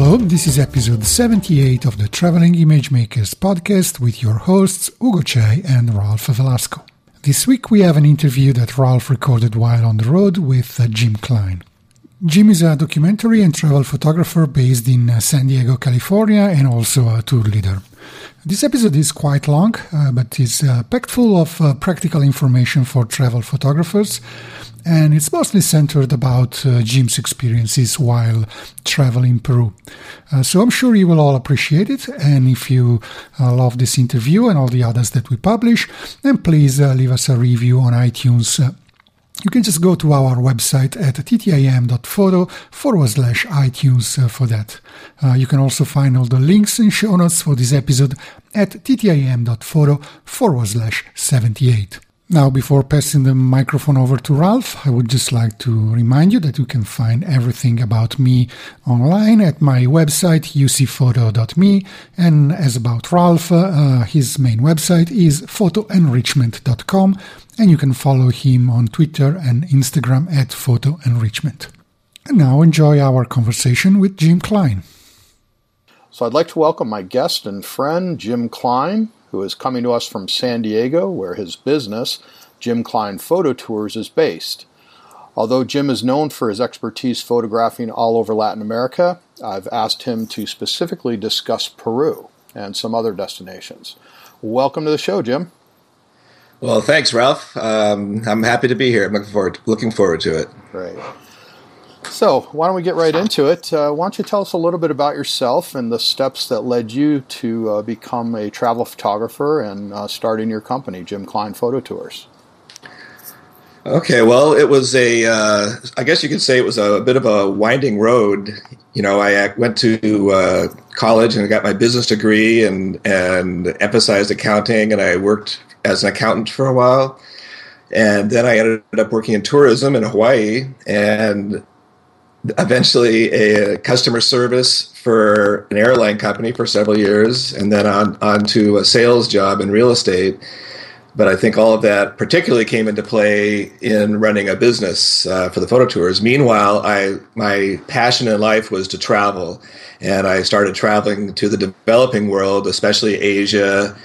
Hello, this is episode 78 of the Traveling Image Makers podcast with your hosts Ugo Cei and Ralph Velasco. This week we have an interview that Ralph recorded while on the road with uh, Jim Klein. Jim is a documentary and travel photographer based in uh, San Diego, California, and also a tour leader. This episode is quite long, uh, but it's uh, packed full of uh, practical information for travel photographers and it's mostly centered about uh, Jim's experiences while traveling Peru. Uh, so I'm sure you will all appreciate it. And if you love this interview and all the others that we publish, then please leave us a review on iTunes. Uh, you can just go to our website at ttim.photo forward slash iTunes uh, for that. you can also find all the links and show notes for this episode at ttim.photo forward slash 78. Now, before passing the microphone over to Ralph, I would just like to remind you that you can find everything about me online at my website, ucphoto.me. And as about Ralph, uh, his main website is photoenrichment.com. And you can follow him on Twitter and Instagram at photoenrichment. And now enjoy our conversation with Jim Klein. So I'd like to welcome my guest and friend, Jim Klein who is coming to us from San Diego, where his business, Jim Klein Photo Tours, is based. Although Jim is known for his expertise photographing all over Latin America, I've asked him to specifically discuss Peru and some other destinations. Welcome to the show, Jim. Well, thanks, Ralph. Um, I'm happy to be here. I'm looking forward, looking forward to it. Great. So, why don't we get right into it? Uh, why don't you tell us a little bit about yourself and the steps that led you to uh, become a travel photographer and uh, starting your company, Jim Klein Photo Tours? Okay, well, it was a, uh, I guess you could say it was a, a, bit of a winding road. You know, I went to uh, college and got my business degree and, and emphasized accounting, and I worked as an accountant for a while. And then I ended up working in tourism in Hawaii, and eventually a customer service for an airline company for several years, and then on, on to a sales job in real estate. But I think all of that particularly came into play in running a business uh, for the photo tours. Meanwhile, I my passion in life was to travel, and I started traveling to the developing world, especially Asia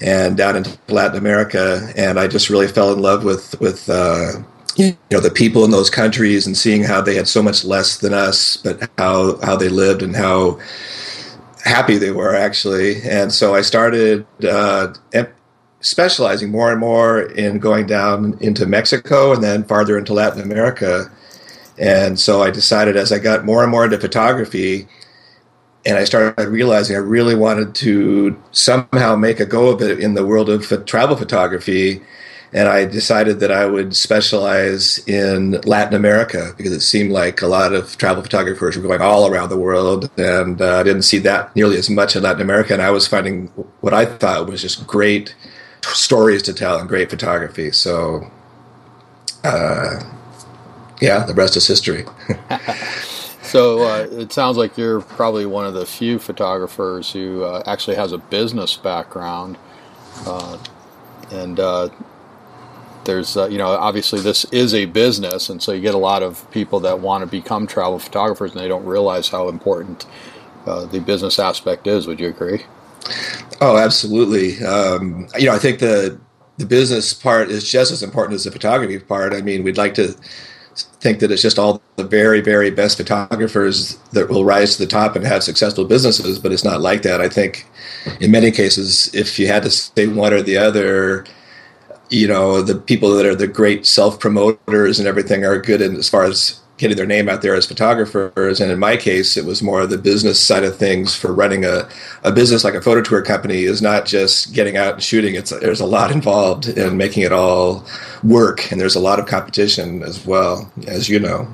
and down into Latin America. And I just really fell in love with with uh, you know the people in those countries and seeing how they had so much less than us, but how how they lived and how happy they were actually. And so I started uh, specializing more and more in going down into Mexico and then farther into Latin America. And so I decided as I got more and more into photography, and I started realizing I really wanted to somehow make a go of it in the world of travel photography and I decided that I would specialize in Latin America because it seemed like a lot of travel photographers were going all around the world, and uh, I didn't see that nearly as much in Latin America. And I was finding what I thought was just great stories to tell and great photography. So, uh, yeah, the rest is history. so uh, it sounds like you're probably one of the few photographers who uh, actually has a business background. Uh, and uh, there's uh, you know obviously this is a business and so you get a lot of people that want to become travel photographers and they don't realize how important the business aspect is would you agree oh absolutely. Um, you know i think the the business part is just as important as the photography part. I mean we'd like to think that it's just all the very very best photographers that will rise to the top and have successful businesses but it's not like that. I think in many cases if you had to say one or the other you know the people that are the great self promoters and everything are good in as far as getting their name out there as photographers. And in my case it was more of the business side of things for running a, a business like a photo tour company is not just getting out and shooting. It's there's a lot involved in making it all work. And there's a lot of competition as well as you know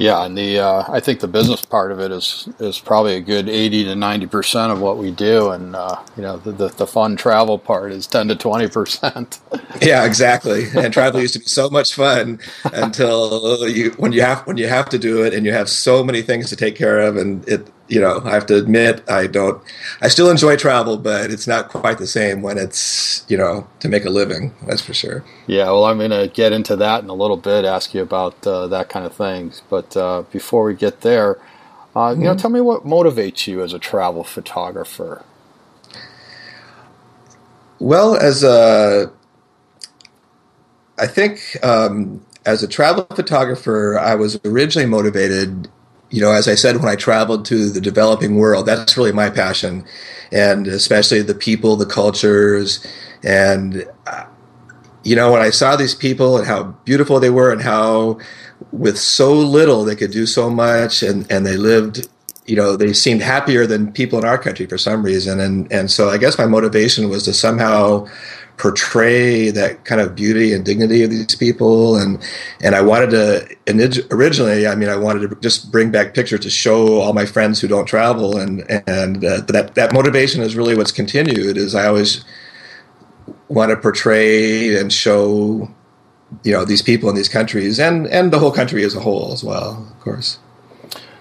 Yeah, and the uh, I think the business part of it is is probably a good eighty to ninety percent of what we do, and uh, you know the, the, the fun travel part is ten to twenty percent. Yeah, exactly. And travel used to be so much fun until you when you have when you have to do it, and you have so many things to take care of, and it you know, I have to admit, I don't, I still enjoy travel, but it's not quite the same when it's, you know, to make a living. That's for sure. Yeah. Well, I'm going to get into that in a little bit, ask you about uh, that kind of things. But uh, before we get there, uh, mm-hmm. you know, mm-hmm. tell me what motivates you as a travel photographer. Well, as a, I think um, as a travel photographer, I was originally motivated you know, as I said, when I traveled to the developing world, that's really my passion, and especially the people, the cultures, and uh, you know, when I saw these people and how beautiful they were, and how with so little they could do so much, and and they lived, you know, they seemed happier than people in our country for some reason, and and so I guess my motivation was to somehow portray that kind of beauty and dignity of these people. And and I wanted to originally I mean I wanted to just bring back pictures to show all my friends who don't travel. And and uh, that that motivation is really what's continued is I always want to portray and show you know these people in these countries and and the whole country as a whole as well of course.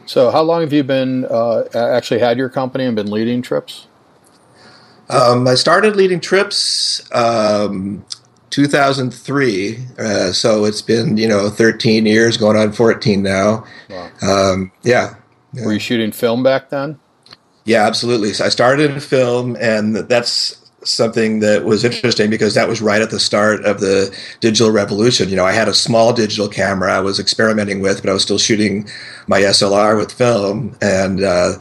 So how long have you been uh, actually had your company and been leading trips um, I started leading trips um, 2003, uh, so it's been you know 13 years, going on 14 now. Wow. Um, yeah. Were you shooting film back then? Yeah, absolutely. So I started in film, and that's something that was interesting because that was right at the start of the digital revolution. You know, I had a small digital camera I was experimenting with, but I was still shooting my SLR with film, and uh,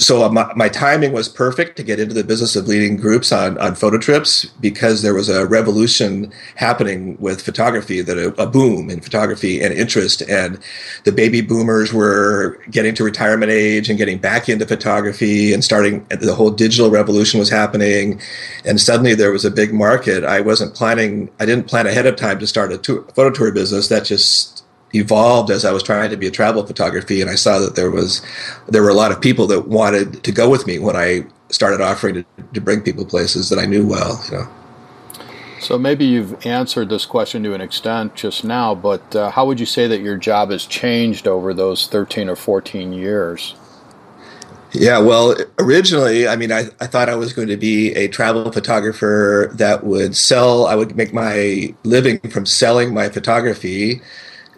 so uh, my, my, timing was perfect to get into the business of leading groups on, on photo trips because there was a revolution happening with photography that a, a, boom in photography and interest. And the baby boomers were getting to retirement age and getting back into photography and starting the whole digital revolution was happening. And suddenly there was a big market. I wasn't planning i didn't plan ahead of time to start a tour, photo tour business. That just evolved as I was trying to be a travel photography, and I saw that there was there were a lot of people that wanted to go with me when I started offering to, to bring people places that I knew well. You know. So maybe you've answered this question to an extent just now, but uh, how would you say that your job has changed over those thirteen or fourteen years? Yeah, well, originally, I mean, I, I thought I was going to be a travel photographer that would sell, I would make my living from selling my photography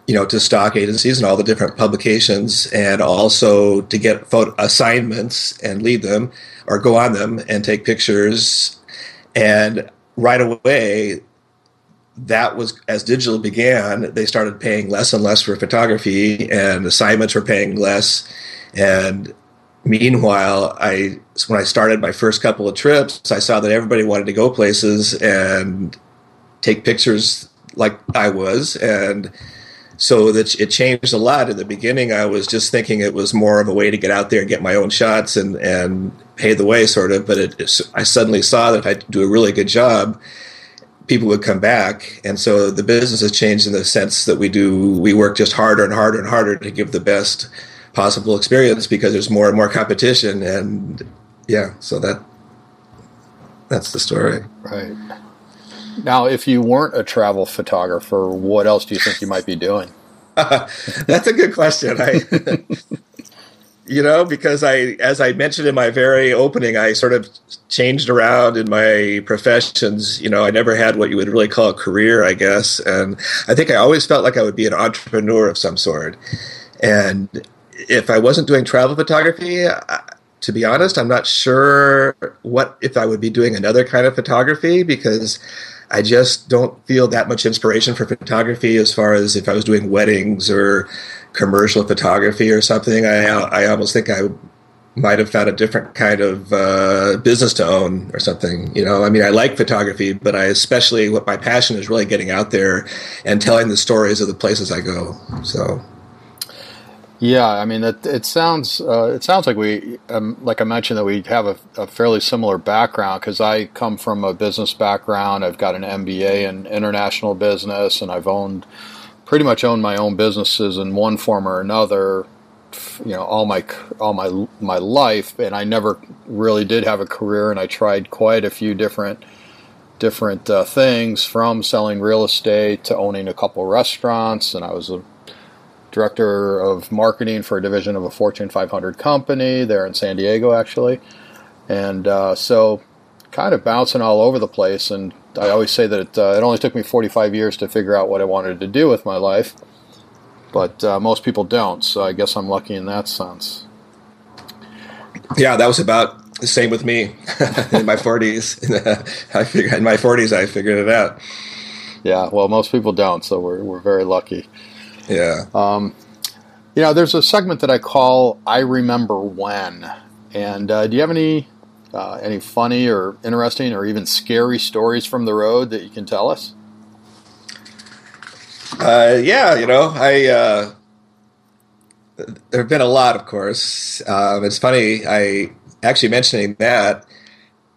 you know, to stock agencies and all the different publications, and also to get photo assignments and lead them or go on them and take pictures. And right away, that was as digital began, they started paying less and less for photography, and assignments were paying less. And meanwhile, I when I started my first couple of trips, I saw that everybody wanted to go places and take pictures like I was, and so that it changed a lot. In the beginning, I was just thinking it was more of a way to get out there and get my own shots and and pay the way, sort of. But it, I suddenly saw that if I do a really good job, people would come back, and so the business has changed in the sense that we do we work just harder and harder and harder to give the best possible experience because there's more and more competition, and yeah, so that that's the story. Right. Now, if you weren't a travel photographer, what else do you think you might be doing? That's a good question. I, you know, because I, as I mentioned in my very opening, I sort of changed around in my professions. You know, I never had what you would really call a career, I guess, and I think I always felt like I would be an entrepreneur of some sort. And if I wasn't doing travel photography, I, to be honest, I'm not sure what if I would be doing another kind of photography because I just don't feel that much inspiration for photography as far as if I was doing weddings or commercial photography or something. I I almost think I might have found a different kind of uh, business to own or something. You know, I mean, I like photography, but I especially what my passion is really getting out there and telling the stories of the places I go. So yeah, I mean, it, it sounds uh, it sounds like we, um, like I mentioned, that we have a, a fairly similar background because I come from a business background. I've got an MBA in international business, and I've owned pretty much owned my own businesses in one form or another. You know, all my all my my life, and I never really did have a career, and I tried quite a few different different uh, things, from selling real estate to owning a couple restaurants, and I was a director of marketing for a division of a Fortune 500 company there in San Diego, actually. And uh, so, kind of bouncing all over the place. And I always say that it, uh, it, only took me 45 years to figure out what I wanted to do with my life. But uh, most people don't, so I guess I'm lucky in that sense. Yeah, that was about the same with me in my 40s. I figured in my 40s I figured it out. Yeah, well, most people don't, so we're we're very lucky. Yeah. Um, you know, there's a segment that I call "I Remember When," and uh, do you have any uh, any funny or interesting or even scary stories from the road that you can tell us? Uh, yeah, you know, I uh, there have been a lot, of course. Um, it's funny. I actually mentioning that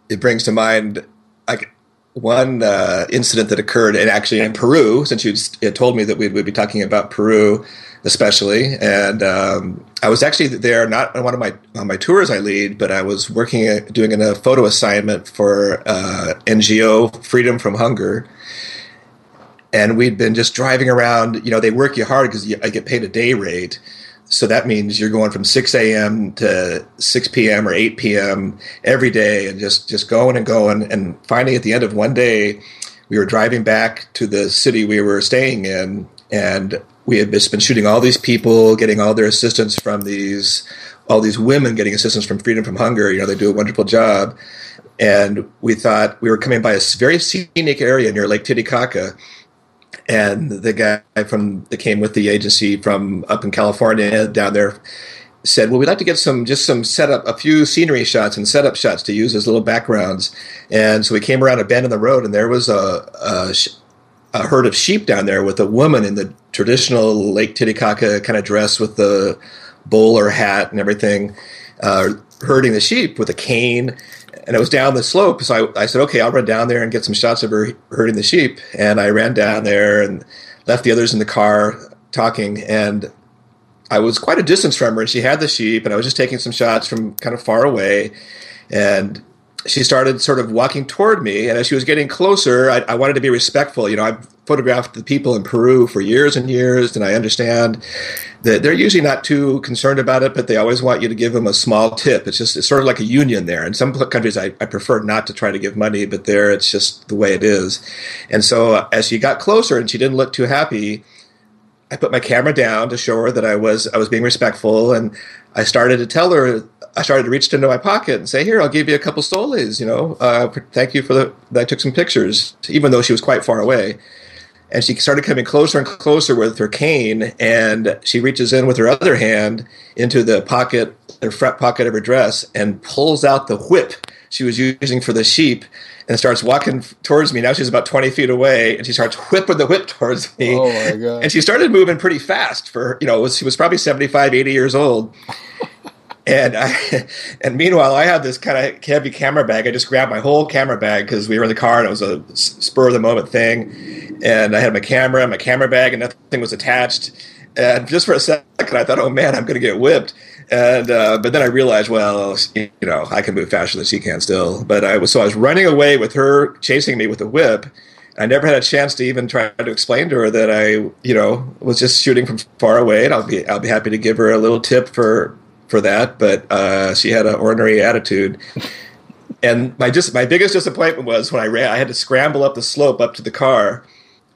it brings to mind like one uh, incident that occurred, and actually in Peru, since you told me that we would be talking about Peru, especially, and um, I was actually there not on one of my on my tours I lead, but I was working at, doing a photo assignment for uh, NGO Freedom from Hunger, and we'd been just driving around. You know, they work you hard because I get paid a day rate so that means you're going from 6 a.m. to 6 p.m. or 8 p.m. every day and just, just going and going. And finally, at the end of one day, we were driving back to the city we were staying in, and we had just been shooting all these people, getting all their assistance from these, all these women getting assistance from Freedom from Hunger. You know, they do a wonderful job. And we thought we were coming by a very scenic area near Lake Titicaca and the guy from that came with the agency from up in California down there said, "Well, we'd like to get some just some setup, a few scenery shots and setup shots to use as little backgrounds." And so we came around a bend in the road, and there was a, a, a herd of sheep down there with a woman in the traditional Lake Titicaca kind of dress with the bowler hat and everything, uh, herding the sheep with a cane and it was down the slope. So I, I, said, okay, I'll run down there and get some shots of her herding the sheep. And I ran down there and left the others in the car talking. And I was quite a distance from her, and she had the sheep, and I was just taking some shots from kind of far away. And she started sort of walking toward me, and as she was getting closer, I, I wanted to be respectful. You know, I've photographed the people in Peru for years and years, and I understand that they're usually not too concerned about it, but they always want you to give them a small tip. It's just it's sort of like a union there. In some countries, I, I prefer not to try to give money, but there it's just the way it is. And so uh, as she got closer and she didn't look too happy, I put my camera down to show her that I was I was being respectful, and I started to tell her. I started to reach into my pocket and say, "Here, I'll give you a couple soles. You know, uh, thank you for the. I took some pictures, even though she was quite far away." and she started coming closer and closer with her cane and she reaches in with her other hand into the pocket the front pocket of her dress and pulls out the whip she was using for the sheep and starts walking towards me now she's about 20 feet away and she starts whipping the whip towards me oh my God. and she started moving pretty fast for you know she was probably 75 80 years old and I, and meanwhile, I had this kind of heavy camera bag. I just grabbed my whole camera bag because we were in the car and it was a spur of the moment thing. And I had my camera, and my camera bag, and nothing was attached. And just for a second, I thought, "Oh man, I'm going to get whipped." And uh, but then I realized, well, you know, I can move faster than she can still. But I was so I was running away with her chasing me with a whip. I never had a chance to even try to explain to her that I, you know, was just shooting from far away, and I'll be I'll be happy to give her a little tip for for that, but uh, she had an ordinary attitude. and my just my biggest disappointment was when I ran. I had to scramble up the slope up to the car,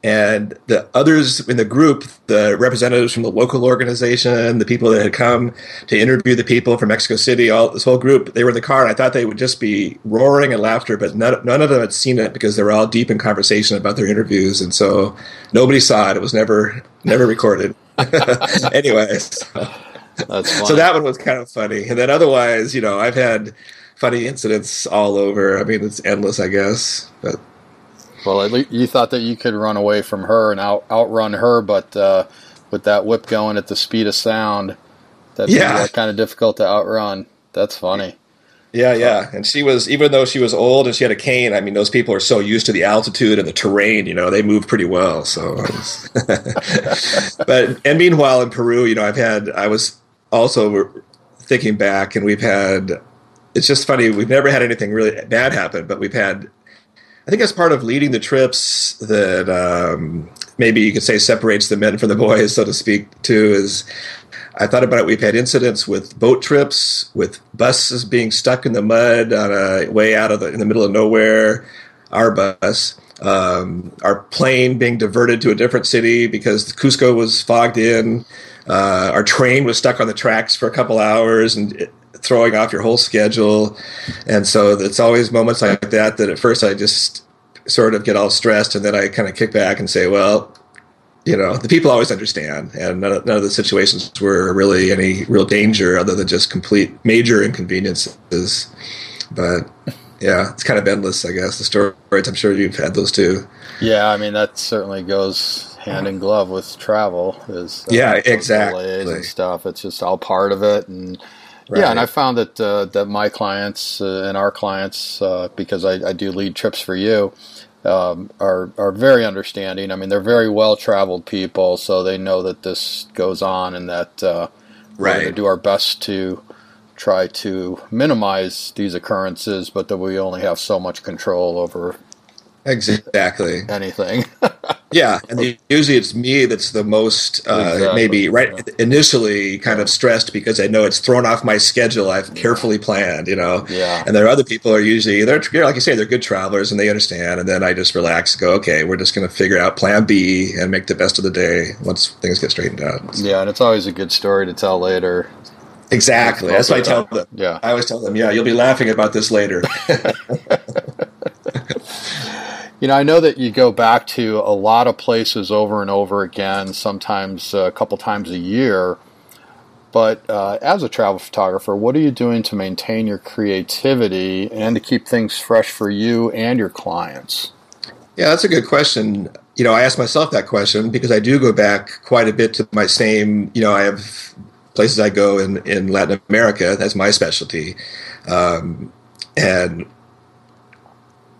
and the others in the group, the representatives from the local organization, the people that had come to interview the people from Mexico City, all this whole group, they were in the car, and I thought they would just be roaring in laughter, but none, none of them had seen it because they were all deep in conversation about their interviews, and so nobody saw it. It was never never recorded. anyway. So. That's funny. so that one was kind of funny. And then otherwise, you know, I've had funny incidents all over. I mean, it's endless, I guess. But well, at least you thought that you could run away from her and out outrun her, but uh, with that whip going at the speed of sound, that's yeah. kind of difficult to outrun. That's funny. Yeah, yeah. And she was, even though she was old and she had a cane, I mean, those people are so used to the altitude and the terrain, you know, they move pretty well. So, but, and meanwhile in Peru, you know, I've had, I was also we're thinking back and we've had, it's just funny, we've never had anything really bad happen, but we've had, I think as part of leading the trips that um, maybe you could say separates the men from the boys, so to speak, too, is I thought about it. We've had incidents with boat trips, with buses being stuck in the mud on a way out of the in the middle of nowhere. Our bus, um, our plane being diverted to a different city because Cusco was fogged in. Uh, our train was stuck on the tracks for a couple hours and throwing off your whole schedule. And so it's always moments like that that at first I just sort of get all stressed and then I kind of kick back and say, well, you know, the people always understand, and none of, none of the situations were really any real danger other than just complete major inconveniences. But yeah, it's kind of endless, I guess. The stories, I'm sure you've had those too. Yeah, I mean that certainly goes hand in glove with travel. Is uh, yeah, exactly and stuff. It's just all part of it, and right. yeah, and I found that uh, that my clients uh, and our clients, uh, because I, I do lead trips for you um, are are very understanding. I mean, they're very well traveled people, so they know that this goes on and that uh, we're going to do our best to try to minimize these occurrences, but that we only have so much control over exactly anything. yeah, and usually it's me that's the most uh, exactly. maybe right yeah. initially kind of stressed because I know it's thrown off my schedule. I've carefully planned, you know. Yeah. And there are other people are usually they're like you say they're good travelers and they understand, and then I just relax, go okay, we're just going to figure out Plan B and make the best of the day once things get straightened out. So. Yeah, and it's always a good story to tell later. Exactly. That's what I tell them. Yeah. I always tell them, yeah, you'll be laughing about this later. You know, I know that you go back to a lot of places over and over again, sometimes a couple times a year. But uh, as a travel photographer, what are you doing to maintain your creativity and to keep things fresh for you and your clients? Yeah, that's a good question. You know, I ask myself that question because I do go back quite a bit to my same, you know, I have places I go in, in Latin America. That's my specialty. Um, and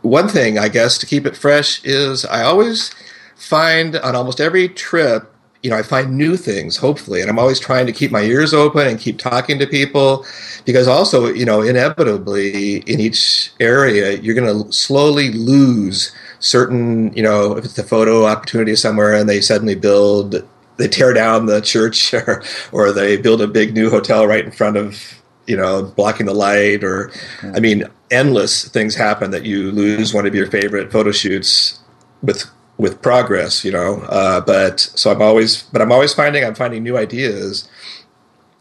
one thing, I guess, to keep it fresh is I always find on almost every trip, you know, I find new things, hopefully, and I'm always trying to keep my ears open and keep talking to people because also, you know, inevitably in each area, you're going to slowly lose certain, you know, if it's a photo opportunity somewhere and they suddenly build, they tear down the church or, or they build a big new hotel right in front of you know, blocking the light, or I mean, endless things happen that you lose one of your favorite photo shoots with with progress, you know. Uh, but so I'm always, but I'm always finding I'm finding new ideas,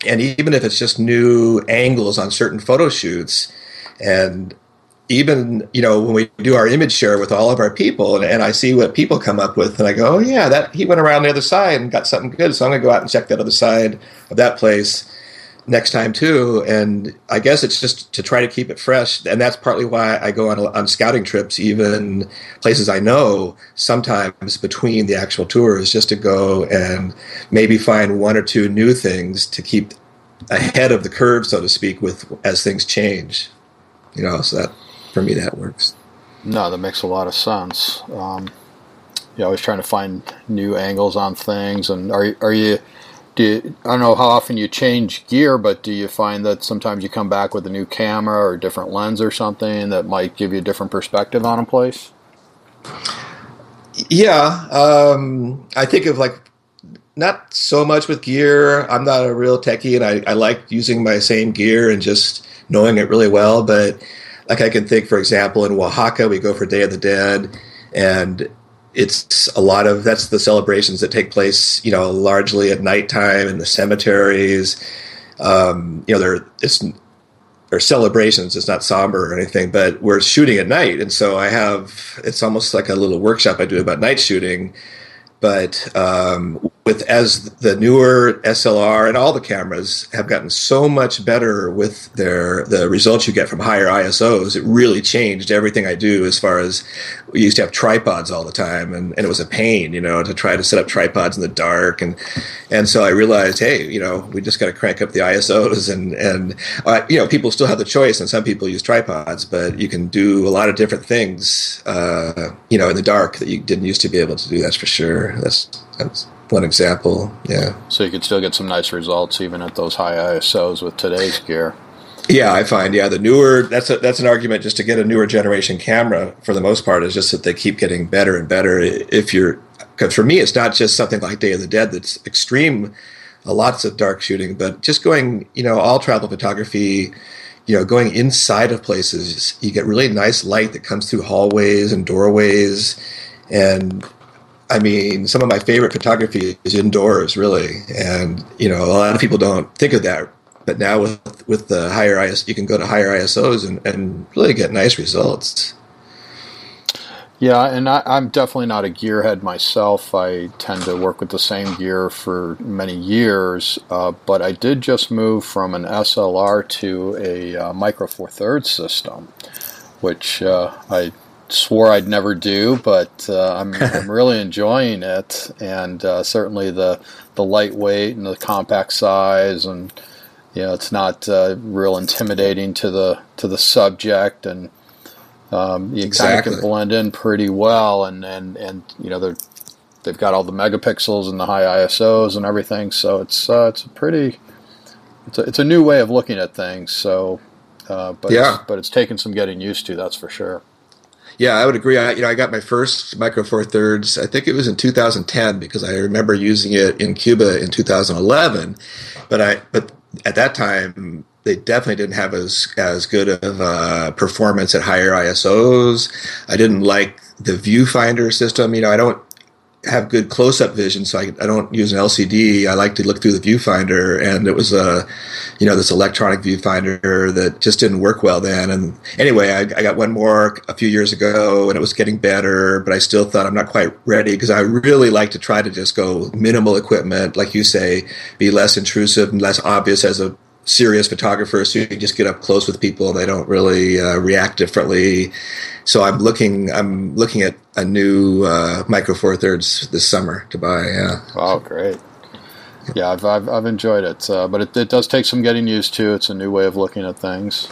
and even if it's just new angles on certain photo shoots, and even you know when we do our image share with all of our people and, and, i see what people come up with and i go oh yeah that he went around the other side and got something good so i'm going to go out and check that other side of that place next time too. And I guess it's just to try to keep it fresh. And that's partly why I go on, on scouting trips, even places I know sometimes between the actual tours, just to go and maybe find one or two new things to keep ahead of the curve, so to speak, with as things change. You know, so that for me that works. No, that makes a lot of sense. Um, you're always trying to find new angles on things, and are are you do you, I don't know how often you change gear, but do you find that sometimes you come back with a new camera or a different lens or something that might give you a different perspective on a place? Yeah, um, I think of like not so much with gear. I'm not a real techie, and I, I like using my same gear and just knowing it really well. But like I can think, for example, in Oaxaca, we go for Day of the Dead, and it's a lot of that's the celebrations that take place, you know, largely at nighttime in the cemeteries. Um, you know, they're it's or celebrations. It's not somber or anything, but we're shooting at night, and so I have it's almost like a little workshop I do about night shooting. But um, with as the newer SLR and all the cameras have gotten so much better with their the results you get from higher ISOs, it really changed everything I do as far as we used to have tripods all the time and, and it was a pain, you know, to try to set up tripods in the dark and and so I realized, hey, you know, we just got to crank up the ISOs and and uh, you know, people still have the choice and some people use tripods, but you can do a lot of different things uh, you know, in the dark that you didn't used to be able to do, that's for sure. That's that's one example. Yeah. So you could still get some nice results even at those high ISOs with today's gear. Yeah, I find yeah the newer that's a, that's an argument just to get a newer generation camera for the most part is just that they keep getting better and better. If you're because for me it's not just something like Day of the Dead that's extreme, uh, lots of dark shooting, but just going you know all travel photography. You know, going inside of places, you get really nice light that comes through hallways and doorways, and I mean, some of my favorite photography is indoors, really, and you know, a lot of people don't think of that. But now with with the higher IS, you can go to higher ISOs and, and really get nice results. Yeah, and I, am definitely not a gearhead myself. I tend to work with the same gear for many years, uh, but I did just move from an SLR to a uh, Micro Four Thirds system, which uh, I swore I'd never do, but uh, I'm, I'm really enjoying it, and uh, certainly the the lightweight and the compact size, and you know it's not uh, real intimidating to the to the subject, and um, you exactly. kind of can blend in pretty well, and and and you know they're they've got all the megapixels and the high ISOs and everything, so it's uh, it's a pretty it's a, it's a new way of looking at things. So, uh, but yeah. it's, but it's taken some getting used to, that's for sure. Yeah, I would agree. I, you know, I got my first Micro Four Thirds. I think it was in 2010 because I remember using it in Cuba in 2011. But I, but at that time, they definitely didn't have as as good of uh, performance at higher ISOs. I didn't like the viewfinder system. You know, I don't have good close-up vision, so I, I, don't use an LCD. I like to look through the viewfinder, and it was a, you know, this electronic viewfinder that just didn't work well then. And anyway, I, I got one more a few years ago, and it was getting better, but I still thought I'm not quite ready because I really like to try to just go minimal equipment, like you say, be less intrusive and less obvious as a serious photographers who just get up close with people. They don't really uh, react differently. So I'm looking. I'm looking at a new uh, Micro Four Thirds this summer to buy. Yeah. Oh, great. Yeah, I've I've, I've enjoyed it, uh, but it, it does take some getting used to. It's a new way of looking at things.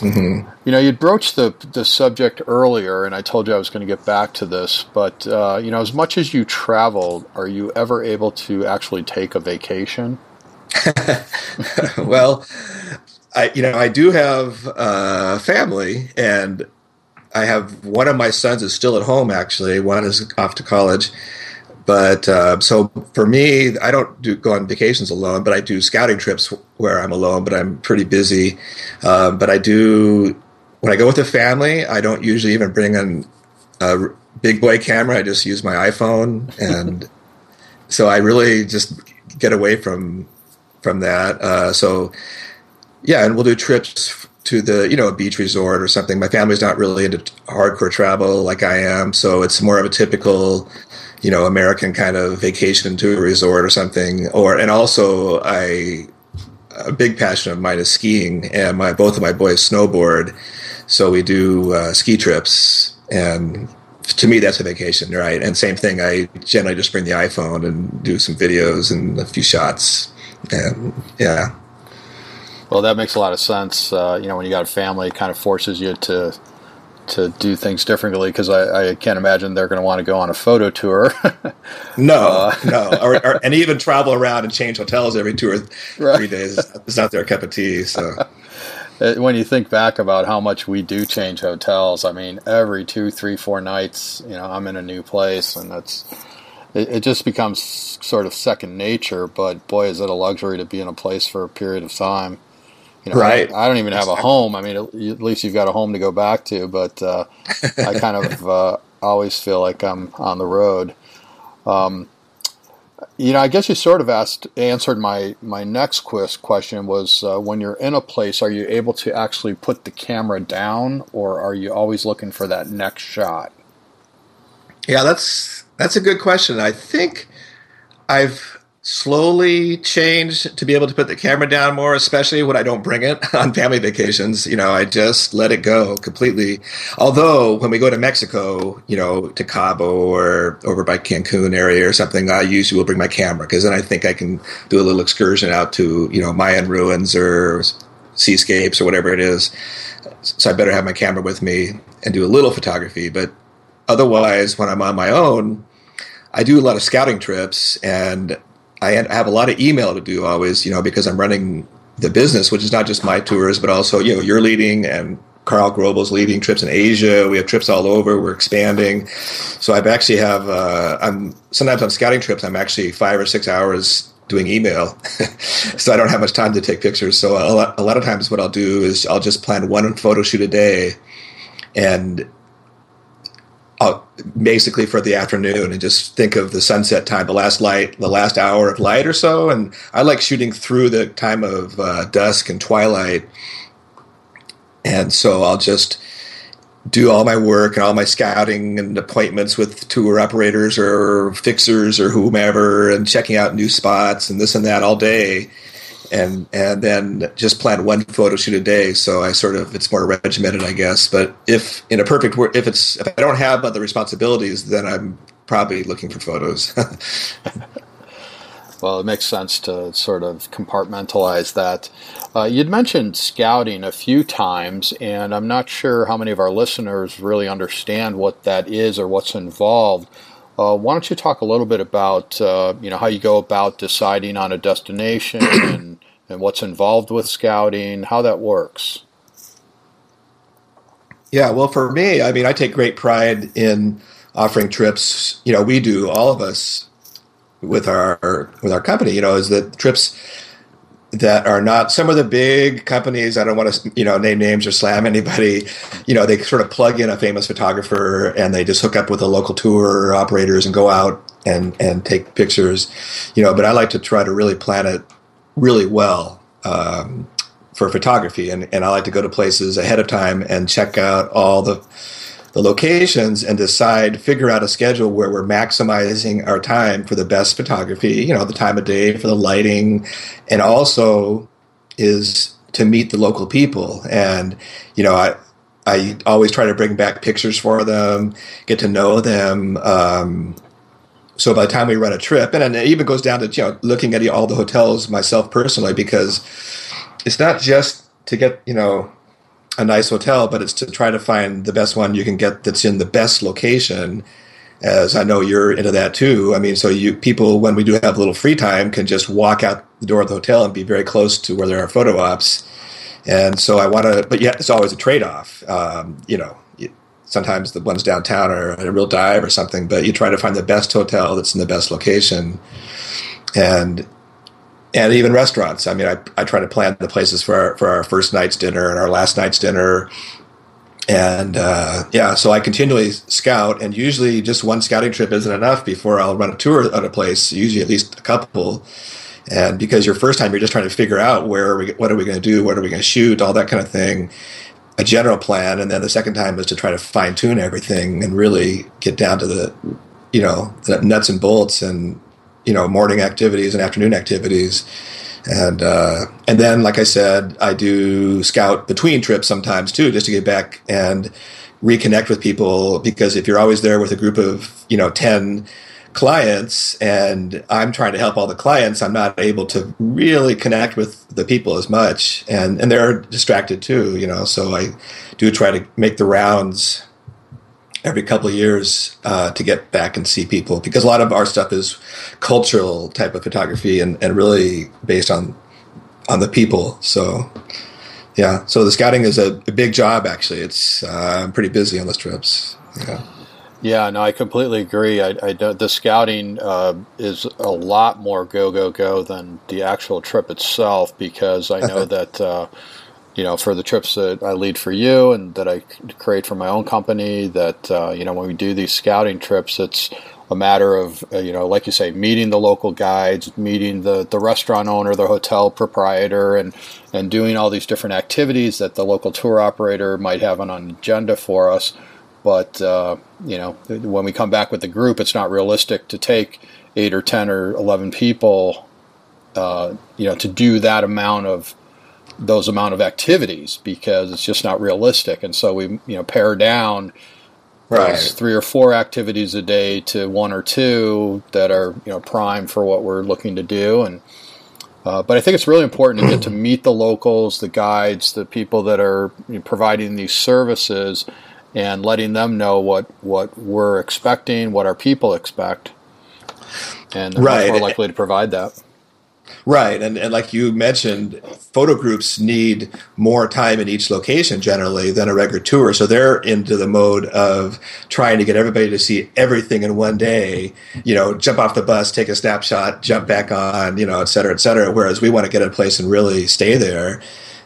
Mm-hmm. You know, you broached the the subject earlier, and I told you I was going to get back to this. But uh, you know, as much as you travel, are you ever able to actually take a vacation? well, I you know I do have a uh, family, and I have one of my sons is still at home. Actually, one is off to college. But uh, so for me, I don't do go on vacations alone, but I do scouting trips where I'm alone. But I'm pretty busy. Um, but I do when I go with a family. I don't usually even bring in a big boy camera. I just use my iPhone, and so I really just get away from from that. Uh, so yeah, and we'll do trips to the you know a beach resort or something. My family's not really into hardcore travel like I am, so it's more of a typical you know American kind of vacation to a resort or something. Or and also I a big passion of mine is skiing, and my both of my boys snowboard, so we do uh, ski trips and to me that's a vacation right and same thing i generally just bring the iphone and do some videos and a few shots and yeah. Well, that makes a lot of sense. Uh, you know, when you got a family, it kind of forces you to to do things differently because I, I, can't imagine they're going to want to go on a photo tour. no, uh, no, or, or, and even travel around and change hotels every two or right. three days. It's not their cup of tea. So. when you think back about how much we do change hotels, I mean, every two, three, four nights, you know, I'm in a new place, and that's it, it, just becomes sort of second nature. But boy, is it a luxury to be in a place for a period of time. You know, right. I, I don't even have a home. I mean, at, least you've got a home to go back to. But uh, I kind of uh, always feel like I'm on the road. Um, you know, I guess you sort of asked answered my my next quiz question was uh, when you're in a place, are you able to actually put the camera down, or are you always looking for that next shot? Yeah, that's that's a good question. I think I've slowly changed to be able to put the camera down more, especially when I don't bring it on family vacations. You know, I just let it go completely. Although when we go to Mexico, you know, to Cabo or over by Cancun area or something, I usually will bring my camera because then I think I can do a little excursion out to, you know, Mayan ruins or seascapes or whatever it is. So I better have my camera with me and do a little photography. But otherwise, when I'm on my own, I do a lot of scouting trips and I have a lot of email to do always, you know, because I'm running the business, which is not just my tours, but also, you know, you're leading and Karl Grobl's leading trips in Asia. We have trips all over. We're expanding. So I've actually have, uh, I'm sometimes on scouting trips, I'm actually five or six hours doing email. so I don't have much time to take pictures. So a lot, a lot of times what I'll do is I'll just plan one photo shoot a day and uh, basically for the afternoon and just think of the sunset time, the last light, the last hour of light or so. And I like shooting through the time of uh, dusk and twilight. And so I'll just do all my work and all my scouting and appointments with tour operators or fixers or whomever and checking out new spots and this and that all day and and then just plan one photo shoot a day. So I sort of it's more regimented, I guess. But if in a perfect world, if it's if I don't have other responsibilities, then I'm probably looking for photos. well, it makes sense to sort of compartmentalize that. Uh, you'd mentioned scouting a few times, and I'm not sure how many of our listeners really understand what that is or what's involved. Uh, why don't you talk a little bit about uh, you know how you go about deciding on a destination and, and what's involved with scouting, how that works? Yeah, well, for me, I mean, I take great pride in offering trips. You know, we do all of us with our with our company. You know, is that trips that are not some of the big companies. I don't want to you know name names or slam anybody. You know, they sort of plug in a famous photographer and they just hook up with the local tour operators and go out and and take pictures. You know, but I like to try to really plan it really well. Um, for photography and, and I like to go to places ahead of time and check out all the the locations and decide, figure out a schedule where we're maximizing our time for the best photography, you know, the time of day for the lighting, and also is to meet the local people. And, you know, I, I always try to bring back pictures for them, get to know them. Um, so by the time we run a trip, and, it even goes down to you know looking at all the hotels myself personally, because it's not just to get you know a nice hotel, but it's to try to find the best one you can get that's in the best location. As I know you're into that too. I mean, so you people when we do have a little free time can just walk out the door of the hotel and be very close to where there are photo ops. And so I want to, but yet it's always a trade off. Um, you know, sometimes the ones downtown are a real dive or something, but you try to find the best hotel that's in the best location. And and even restaurants. I mean, I, I try to plan the places for our, for our first night's dinner and our last night's dinner. And uh, yeah, so I continually scout, and usually just one scouting trip isn't enough before I'll run a tour on a place. Usually at least a couple. And because your first time, you're just trying to figure out where are we, what are we going to do, what are we going to shoot, all that kind of thing, a general plan. And then the second time is to try to fine tune everything and really get down to the, you know, the nuts and bolts and you know morning activities and afternoon activities and uh, and then like I said, I do scout between trips sometimes too, just to get back and reconnect with people. Because if you're always there with a group of you know ten clients, and I'm trying to help all the clients, I'm not able to really connect with the people as much, and and they're distracted too, you know. So I do try to make the rounds every couple of years uh, to get back and see people because a lot of our stuff is cultural type of photography and, and really based on on the people. So yeah. So the scouting is a, a big job actually. It's uh, i'm pretty busy on those trips. Yeah yeah, no, I completely agree. I, I the scouting uh, is a lot more go go go than the actual trip itself because I know that uh, you know, for the trips that I lead for you and that I create for my own company, that, uh, you know, when we do these scouting trips, it's a matter of, uh, you know, like you say, meeting the local guides, meeting the, the restaurant owner, the hotel proprietor, and, and doing all these different activities that the local tour operator might have on an agenda for us. But, uh, you know, when we come back with the group, it's not realistic to take eight or ten or eleven people, uh, you know, to do that amount of those amount of activities because it's just not realistic. And so we, you know, pare down Right. three or four activities a day to one or two that are you know prime for what we're looking to do and uh, but I think it's really important to get to meet the locals, the guides, the people that are you know, providing these services, and letting them know what what we're expecting, what our people expect, and they're Right. more likely to provide that. Right, and, and like you mentioned, photo groups need more time in each location generally than a regular tour. So they're into the mode of trying to get everybody to see everything in one day. You know, jump off the bus, take a snapshot, jump back on, you know, et cetera, et cetera. Whereas we want to get a place and really stay there.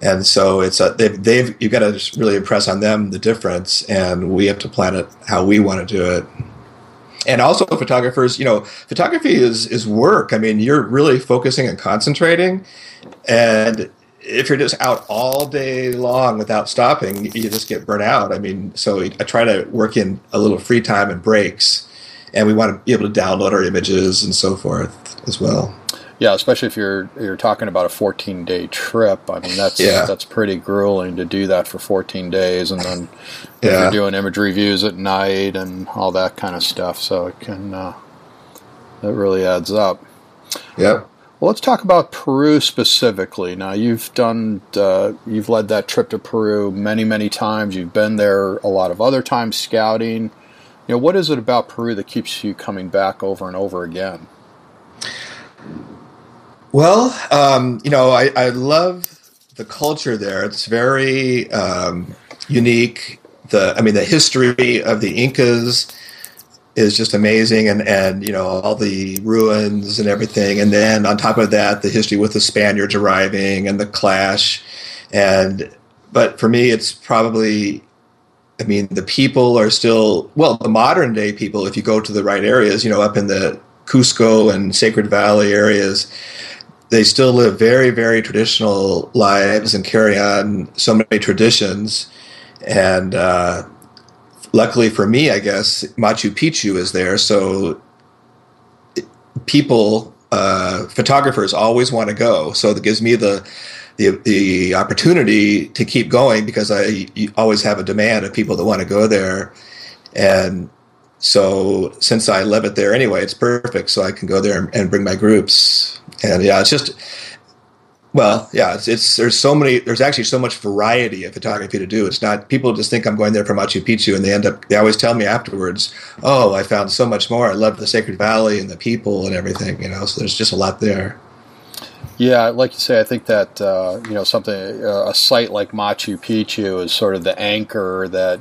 And so it's a, they've, they've you've got to really impress on them the difference, and we have to plan it how we want to do it. And also photographers you know photography is is work. I mean you're really focusing and concentrating and if you're just out all day long without stopping you just get burnt out. I mean so i try to work in a little free time and breaks and we want to be able to download our images and so forth as well Yeah, especially if you're you're talking about a 14 day trip. I mean, that's Yeah. that's pretty grueling to do that for 14 days, and then Yeah. you're doing image reviews at night and all that kind of stuff. So it can uh, it really adds up. Yeah. Well, let's talk about Peru specifically. Now, you've done, uh, you've led that trip to Peru many, many times. You've been there a lot of other times scouting. You know, what is it about Peru that keeps you coming back over and over again? Well, um, you know, I, I love the culture there. It's very um, unique. The I mean, the history of the Incas is just amazing, and and you know all the ruins and everything. And then on top of that, the history with the Spaniards arriving and the clash. And but for me, it's probably I mean, the people are still well, the modern day people. If you go to the right areas, you know, up in the Cusco and Sacred Valley areas, they still live very, very traditional lives and carry on so many traditions. And uh, luckily for me, I guess Machu Picchu is there, so people, uh, photographers, always want to go. So it gives me the the the opportunity to keep going because I always have a demand of people that want to go there, and so since I live it there anyway, it's perfect. So I can go there and, and bring my groups, and yeah, it's just well, yeah, it's, it's there's so many there's actually so much variety of photography to do. It's not people just think I'm going there for Machu Picchu, and they end up they always tell me afterwards, oh, I found so much more. I love the Sacred Valley and the people and everything, you know. So there's just a lot there. Yeah, like you say, I think that uh, you know something uh, a site like Machu Picchu is sort of the anchor that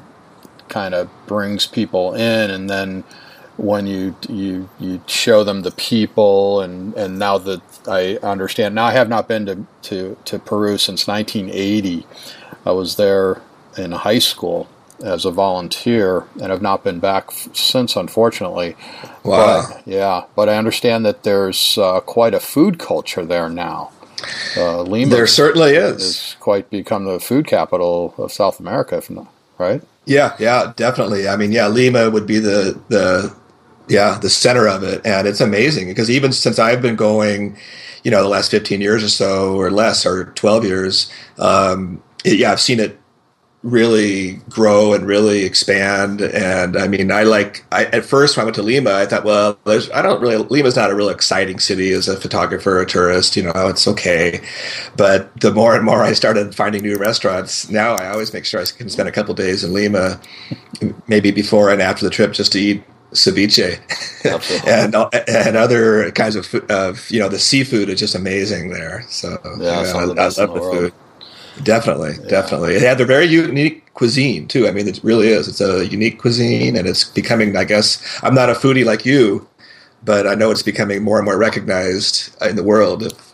kind of brings people in, and then when you you you show them the people, and and now that I understand, now I have not been to to, to Peru since 1980. I was there in high school as a volunteer, and have not been back f- since, unfortunately. Wow. But, yeah, but I understand that there's uh, quite a food culture there now. Uh, Lima There certainly is. has quite become the food capital of South America, if not, right? Yeah, yeah, definitely. I mean, yeah, Lima would be the the yeah the center of it, and it's amazing because even since I've been going, you know, the last fifteen years or so, or less, or twelve years, um, it, yeah, I've seen it really grow and really expand. And I mean, I like I, at first when I went to Lima, I thought, well, there's I don't really Lima's not a real exciting city as a photographer a tourist. You know, it's okay. But the more and more I started finding new restaurants, now I always make sure I can spend a couple days in Lima, maybe before and after the trip, just to eat ceviche and uh, and other kinds of food, of you know the seafood is just amazing there. So Yeah, I, the I love the world. food. Definitely, definitely. It had their very unique cuisine too. I mean, it really is. It's a unique cuisine, and it's becoming. I guess I'm not a foodie like you, but I know it's becoming more and more recognized in the world. If,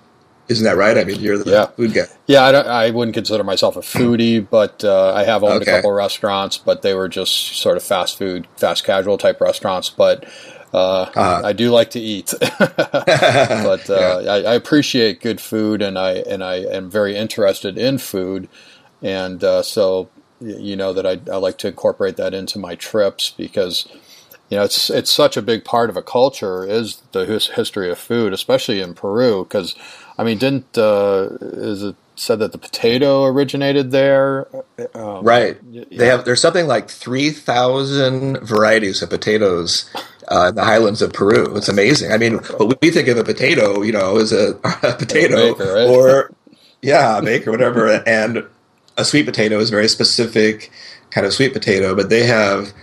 isn't that right? I mean, you're the Yeah. food guy. Yeah, I, don't, I wouldn't consider myself a foodie, but uh, I have owned Okay. a couple restaurants, but they were just sort of fast food, fast casual type restaurants. But uh, Uh-huh. I do like to eat. but uh, I, I appreciate good food, and I and I am very interested in food, and uh, so you know that I, I like to incorporate that into my trips because you know, it's it's such a big part of a culture is the his, history of food, especially in Peru. Because I mean, didn't uh, is it said that the potato originated there? Um, right. Yeah. They have there's something like three thousand varieties of potatoes. Uh, in the highlands of Peru, it's amazing. I mean, what we think of a potato, you know, is a, a potato, a right? or yeah, a bake or whatever, and a sweet potato is a very specific kind of sweet potato. But they have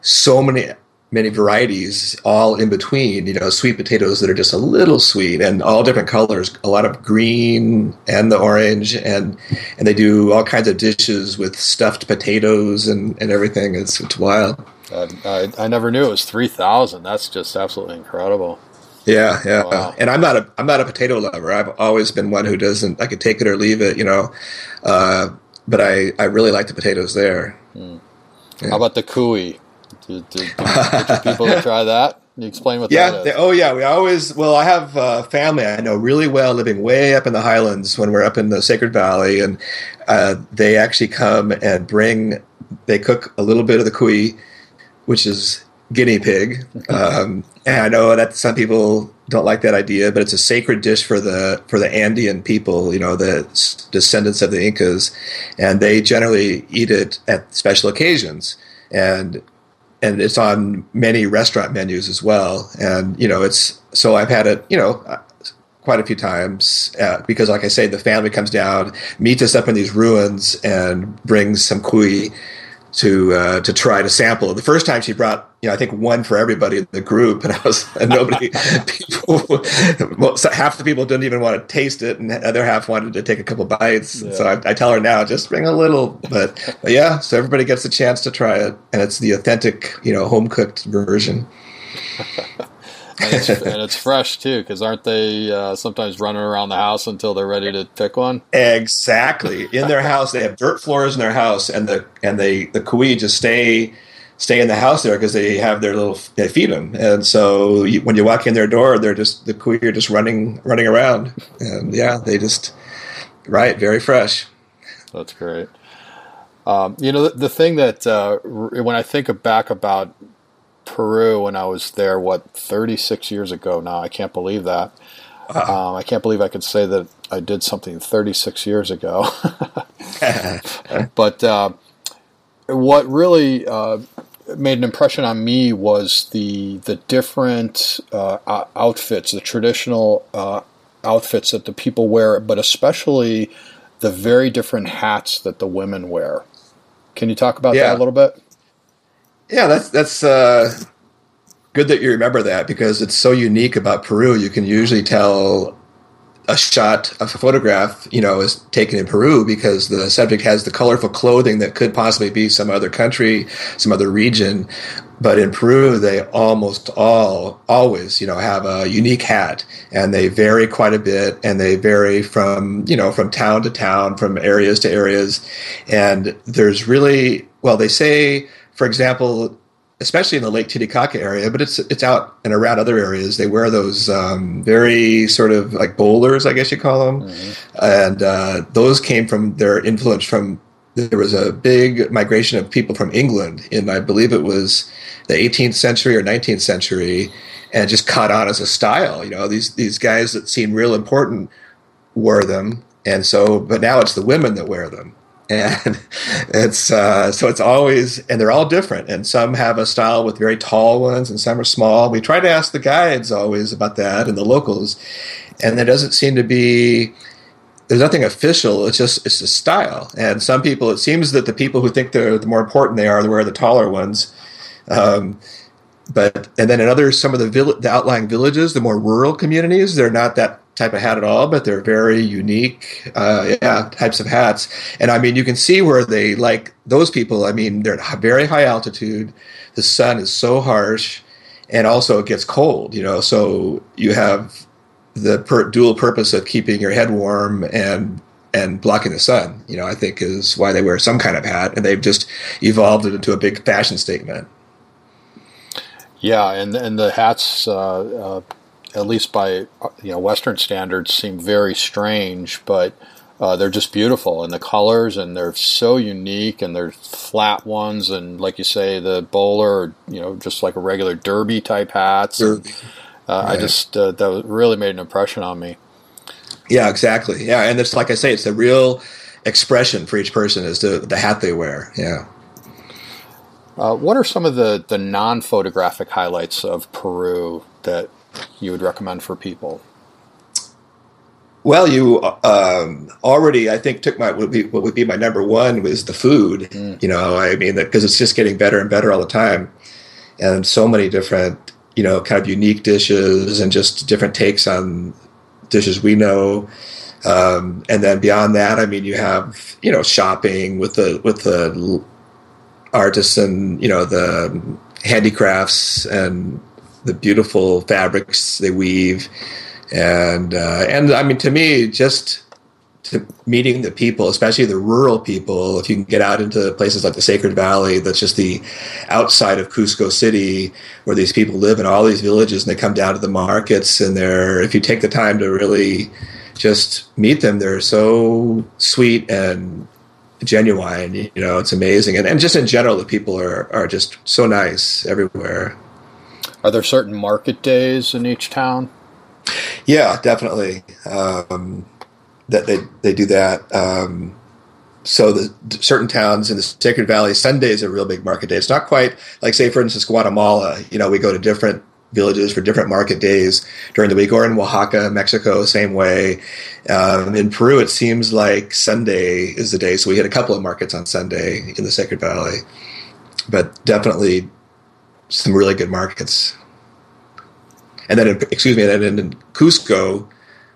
so many many varieties all in between you know sweet potatoes that are just a little sweet and all different colors a lot of green and the orange and and they do all kinds of dishes with stuffed potatoes and and everything. It's, it's wild. I, I never knew it was 3000 that's just absolutely incredible. Yeah yeah. Wow. and i'm not a i'm not a potato lover. I've always been one who doesn't i could take it or leave it you know uh, but i i really like the potatoes there. Hmm. yeah. how about the cuy did, did, did people try that? Can you explain what yeah, that? They, oh yeah, we always. Well, I have uh, family I know really well living way up in the highlands when we're up in the Sacred Valley, and uh, they actually come and bring. They cook a little bit of the cuy, which is guinea pig. Um, and I know that some people don't like that idea, but it's a sacred dish for the for the Andean people, you know, the descendants of the Incas, and they generally eat it at special occasions. And and it's on many restaurant menus as well. And you know, it's so I've had it, you know, quite a few times uh, because, like I say, the family comes down, meets us up in these ruins, and brings some cuy to uh, to try to sample. The first time she brought, you know, I think one for everybody in the group, and I was and nobody people. Well, half the people didn't even want to taste it, and the other half wanted to take a couple bites. Yeah. So I, I, tell her now, just bring a little, but, but yeah, so everybody gets a chance to try it, and it's the authentic, you know, home cooked version. and, it's, and it's fresh too, because aren't they uh, sometimes running around the house until they're ready to pick one? Exactly. In their house, they have dirt floors in their house, and the and they the cuy just stay stay in the house there because they have their little they feed them, and so you, when you walk in their door, they're just the cuy are just running running around, and yeah, they just right very fresh. That's great. Um, you know, the, the thing that uh, when I think back about Peru when I was there, what, 36 years ago now. I can't believe that. Um, I can't believe I could say that I did something 36 years ago. but uh, what really uh, made an impression on me was the the different uh, outfits, the traditional uh, outfits that the people wear, but especially the very different hats that the women wear. Can you talk about yeah. that a little bit? Yeah, that's that's uh, good that you remember that because it's so unique about Peru. You can usually tell a shot of a photograph, you know, is taken in Peru because the subject has the colorful clothing that could possibly be some other country, some other region. But in Peru, they almost all always, you know, have a unique hat, and they vary quite a bit, and they vary from, you know, from town to town, from areas to areas, and there's really well, they say for example, especially in the Lake Titicaca area, but it's it's out and around other areas. They wear those um, very sort of like bowlers, I guess you call them, mm-hmm. and uh, those came from their influence from. There was a big migration of people from England in, I believe it was the 18th century or 19th century, and just caught on as a style. You know, these these guys that seem real important wore them, and so, but now it's the women that wear them and it's uh, so it's always and they're all different. And some have a style with very tall ones and some are small. We try to ask the guides always about that and the locals. And there doesn't seem to be there's nothing official. It's just it's a style. And some people it seems that the people who think they're the more important they are the wear the taller ones. Um, but and then in other some of the, vill- the outlying villages the more rural communities they're not that type of hat at all, but they're very unique, uh, yeah, types of hats. And I mean, you can see where they like those people. I mean, they're at very high altitude. The sun is so harsh, and also it gets cold. You know, so you have the per- dual purpose of keeping your head warm and and blocking the sun. You know, I think is why they wear some kind of hat, and they've just evolved it into a big fashion statement. Yeah, and and the hats uh, uh, at least by you know Western standards, seem very strange. But uh, they're just beautiful and the colors and they're so unique and they're flat ones and like you say the bowler you know just like a regular derby type hats derby. Uh, I just uh, that really made an impression on me. Yeah, exactly. Yeah, and it's like I say, it's a real expression for each person is to the hat they wear. Yeah. Uh, what are some of the, the non photographic highlights of Peru that you would recommend for people? Well, you um, already, I think, took my what would, be, what would be my number one was the food. Mm. You know, I mean, because it's just getting better and better all the time, and so many different, you know, kind of unique dishes and just different takes on dishes we know. Um, and then beyond that, I mean, you have you know shopping with the with the artists and you know the handicrafts and the beautiful fabrics they weave and uh, and I mean to me just to meeting the people, especially the rural people. If you can get out into places like the Sacred Valley, that's just the outside of Cusco City, where these people live in all these villages, and they come down to the markets, and they're if you take the time to really just meet them, they're so sweet and genuine. You know, it's amazing, and and just in general, the people are are just so nice everywhere. Are there certain market days in each town? Yeah, definitely. Um, that they they do that. Um, so the certain towns in the Sacred Valley, Sunday is a real big market day. It's not quite like, say, for instance, Guatemala. You know, we go to different villages for different market days during the week, or in Oaxaca, Mexico, same way. Um, in Peru, it seems like Sunday is the day. So we hit a couple of markets on Sunday in the Sacred Valley, but definitely some really good markets and then in, excuse me, and then in Cusco,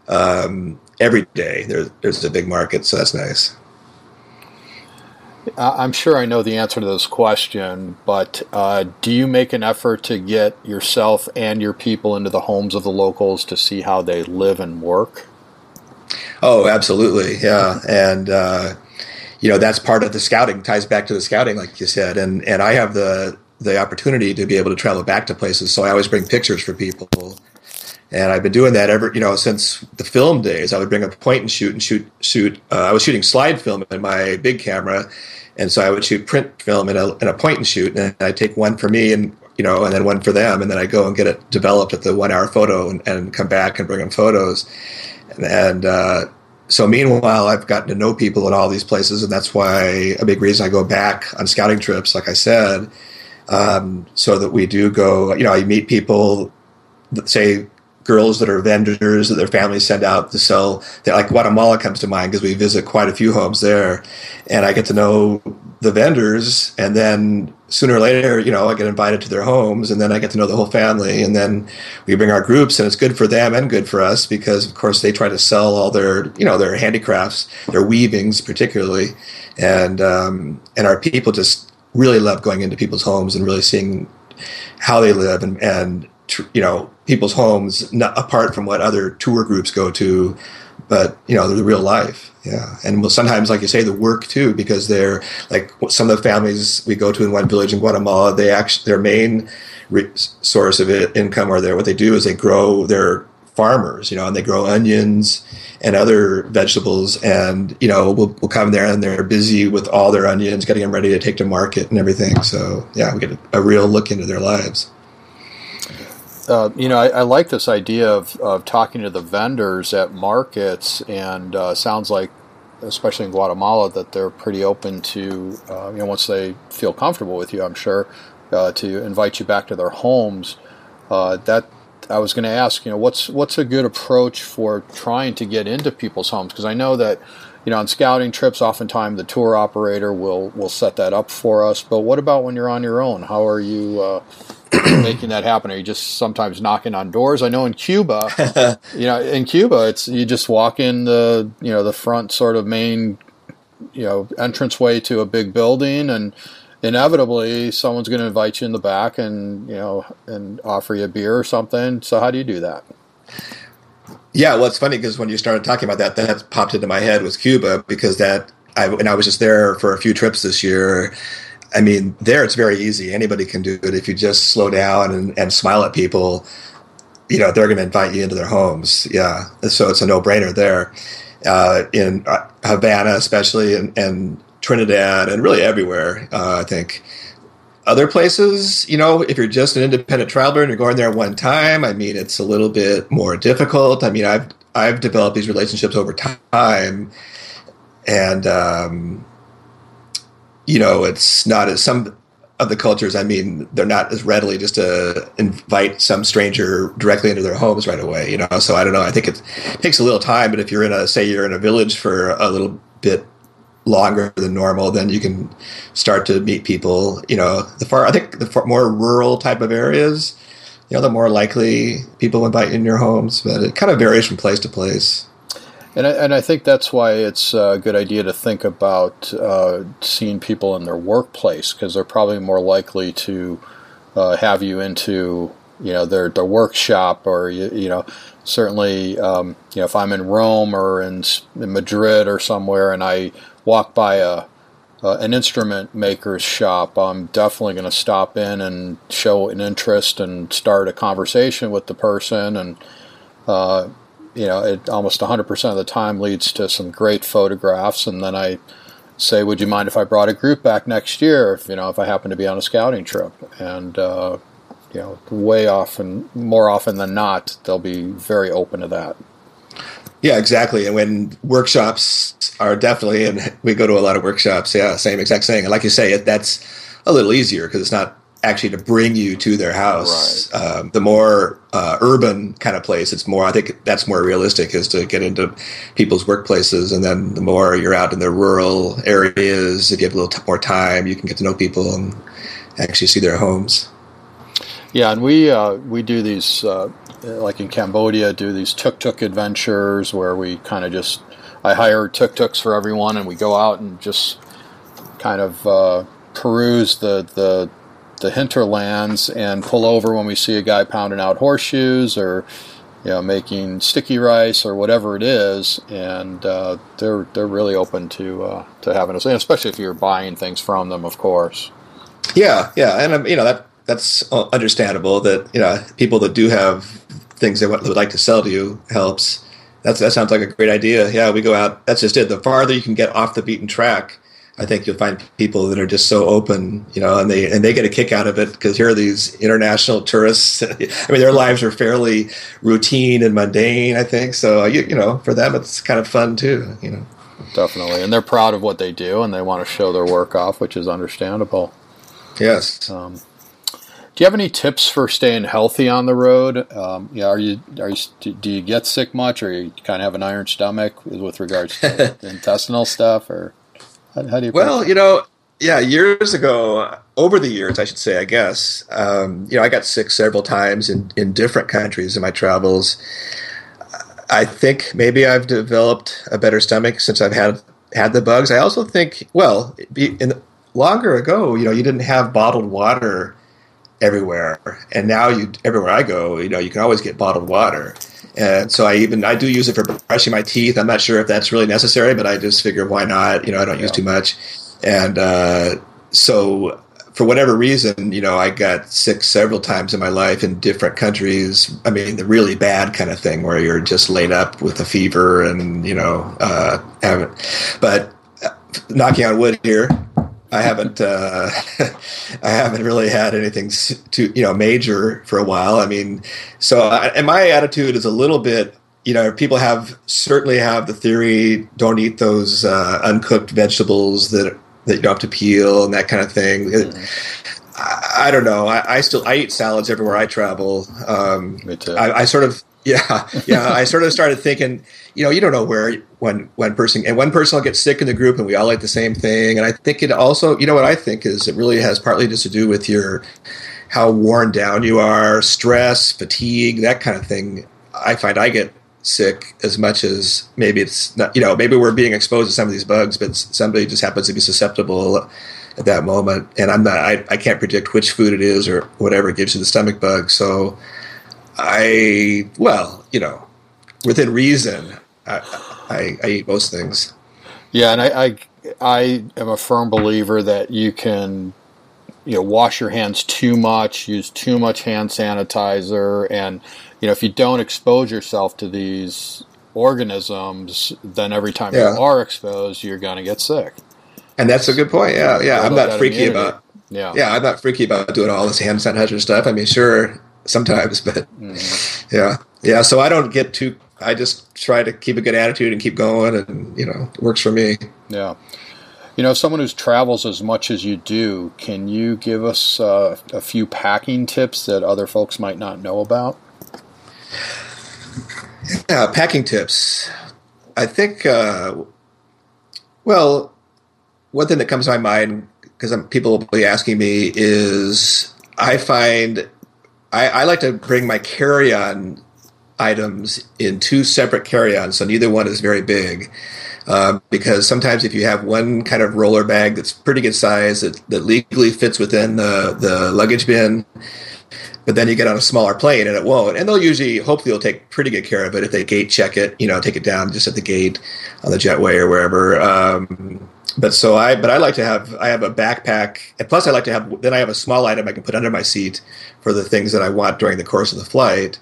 um, every day there's there's a big market, so that's nice. I'm sure I know the answer to this question, but uh, do you make an effort to get yourself and your people into the homes of the locals to see how they live and work? Oh, absolutely, yeah, and uh, you know that's part of the scouting. Ties back to the scouting, like you said, and and I have the the opportunity to be able to travel back to places. So I always bring pictures for people. And I've been doing that ever, you know, since the film days. I would bring a point and shoot and shoot, shoot. Uh, I was shooting slide film in my big camera, and so I would shoot print film in a, in a point and shoot, and I'd take one for me and you know, and then one for them, and then I go and get it developed at the one hour photo, and, and come back and bring them photos, and, and uh, so meanwhile, I've gotten to know people in all these places, and that's why a big reason I go back on scouting trips, like I said, um, so that we do go. You know, I meet people, say girls that are vendors that their families send out to sell. They're Like Guatemala comes to mind because we visit quite a few homes there, and I get to know the vendors, and then sooner or later, you know, I get invited to their homes, and then I get to know the whole family, and then we bring our groups, and it's good for them and good for us because, of course, they try to sell all their, you know, their handicrafts, their weavings, particularly, and um, and our people just really love going into people's homes and really seeing how they live and, and you know people's homes not, apart from what other tour groups go to but you know the real life. Yeah. And we'll sometimes like you say the work too because they're like some of the families we go to in one village in guatemala they actually their main re- source of it, income or their what they do is they grow their farmers you know and they grow onions and other vegetables. And you know, we'll, we'll come there and they're busy with all their onions, getting them ready to take to market and everything. So yeah, we get a, a real look into their lives. Uh, you know, I, I, like this idea of, of talking to the vendors at markets, and uh, sounds like, especially in Guatemala, that they're pretty open to, uh, you know, once they feel comfortable with you, I'm sure, uh, to invite you back to their homes. Uh, that I was going to ask, you know, what's what's a good approach for trying to get into people's homes? Because I know that, you know, on scouting trips, oftentimes the tour operator will will set that up for us. But what about when you're on your own? How are you uh, making that happen? Are you just sometimes knocking on doors? I know in Cuba, you know, in Cuba, it's you just walk in the you know the front sort of main you know entranceway to a big building and inevitably someone's going to invite you in the back and you know and offer you a beer or something. So how do you do that? Yeah, well, it's funny because when you started talking about that, that popped into my head was Cuba because that I and I was just there for a few trips this year. I mean, there it's very easy. Anybody can do it if you just slow down and, and smile at people. You know, they're going to invite you into their homes. Yeah, so it's a no brainer there. Uh, in uh, Havana, especially, and, and Trinidad, and really everywhere. Uh, I think other places, you know, if you're just an independent traveler and you're going there one time, I mean, it's a little bit more difficult. I mean, I've I've developed these relationships over time, and um, you know, it's not as some of the cultures. I mean, they're not as readily just to invite some stranger directly into their homes right away. You know, so I don't know. I think it takes a little time, but if you're in a say you're in a village for a little bit longer than normal, then you can start to meet people. You know, the far I think the far, more rural type of areas, you know, the more likely people invite you in your homes. But it kind of varies from place to place. And I, and I think that's why it's a good idea to think about uh, seeing people in their workplace because they're probably more likely to uh, have you into you know their their workshop or you, you know certainly um, you know if I'm in Rome or in, in Madrid or somewhere and I walk by a an instrument maker's shop, I'm definitely going to stop in and show an interest and start a conversation with the person. And, uh, you know, it almost 100% of the time leads to some great photographs. And then I say, would you mind if I brought a group back next year, if, you know, if I happen to be on a scouting trip? And, uh, you know, way often, more often than not, they'll be very open to that. Yeah, exactly. And when workshops are definitely, and we go to a lot of workshops, yeah, same exact thing. And like you say, it, that's a little easier because it's not actually to bring you to their house. Right. Um, the more uh, urban kind of place, it's more. I think that's more realistic is to get into people's workplaces, and then the more you're out in the rural areas, if you have a little t- more time, you can get to know people and actually see their homes. Yeah, and we uh, we do these uh, like in Cambodia, do these tuk tuk adventures where we kind of just I hire tuk tuks for everyone, and we go out and just kind of uh, peruse the the the hinterlands and pull over when we see a guy pounding out horseshoes or you know making sticky rice or whatever it is, and uh, they're they're really open to uh, to having us, and especially if you're buying things from them, of course. Yeah, yeah, and um, you know that that's understandable that you know people that do have things they would like to sell to you helps. That's that sounds like a great idea. Yeah, we go out. That's just it. The farther you can get off the beaten track, I think you'll find people that are just so open, you know, and they and they get a kick out of it because here are these international tourists. I mean, their lives are fairly routine and mundane. I think so. You, you know, for them, it's kind of fun too. You know, definitely, and they're proud of what they do and they want to show their work off, which is understandable. Yes. Um, do you have any tips for staying healthy on the road? Um, yeah, are you are you do you get sick much, or you kind of have an iron stomach with regards to intestinal stuff, or how, how do you? Well, you know, yeah, years ago, over the years, I should say, I guess, um, you know, I got sick several times in in different countries in my travels. I think maybe I've developed a better stomach since I've had had the bugs. I also think, well, in, longer ago, you know, you didn't have bottled water everywhere. And now you everywhere I go, you know, you can always get bottled water. And so I even I do use it for brushing my teeth. I'm not sure if that's really necessary, but I just figure why not? You know, I don't yeah. use too much. And uh, so for whatever reason, you know, I got sick several times in my life in different countries. I mean, the really bad kind of thing where you're just laid up with a fever and you know, uh, haven't. But knocking on wood here, I haven't uh, I haven't really had anything too you know major for a while. I mean, so I, and my attitude is a little bit you know people have certainly have the theory don't eat those uh, uncooked vegetables that that you don't have to peel and that kind of thing. Mm-hmm. I, I, don't know. I, I, still I eat salads everywhere I travel. Um, Me too. I, I sort of yeah, yeah. I sort of started thinking, you know, you don't know where when one person and one person will get sick in the group, and we all eat the same thing. And I think it also, you know, what I think is it really has partly just to do with your how worn down you are, stress, fatigue, that kind of thing. I find I get sick as much as maybe it's not, you know, maybe we're being exposed to some of these bugs, but somebody just happens to be susceptible at that moment. And I'm not, I, I can't predict which food it is or whatever gives you the stomach bug. So I, well, you know, within reason, I, I, I eat most things. Yeah, and I, I, I am a firm believer that you can, you know, wash your hands too much, use too much hand sanitizer, and you know, if you don't expose yourself to these organisms, then every time Yeah. you are exposed, you're going to get sick. And that's a good point. Yeah, yeah. I'm not freaky immunity. about. Yeah. Yeah, I'm not freaky about doing all this hand sanitizer stuff. I mean, sure, sometimes, but Mm-hmm. yeah, yeah. So I don't get too. I just try to keep a good attitude and keep going, and you know, it works for me. Yeah. You know, someone who travels as much as you do, can you give us uh, a few packing tips that other folks might not know about? Yeah, packing tips. I think, uh, well, one thing that comes to my mind because people will be asking me is I find I, I like to bring my carry-on items in two separate carry-ons, so neither one is very big. Um, because sometimes if you have one kind of roller bag that's pretty good size that, that legally fits within the, the luggage bin, but then you get on a smaller plane and it won't. And they'll usually, hopefully, they'll take pretty good care of it if they gate check it, you know, take it down just at the gate on the jetway or wherever. Um, but so I, but I like to have, I have a backpack, and plus I like to have, then I have a small item I can put under my seat for the things that I want during the course of the flight.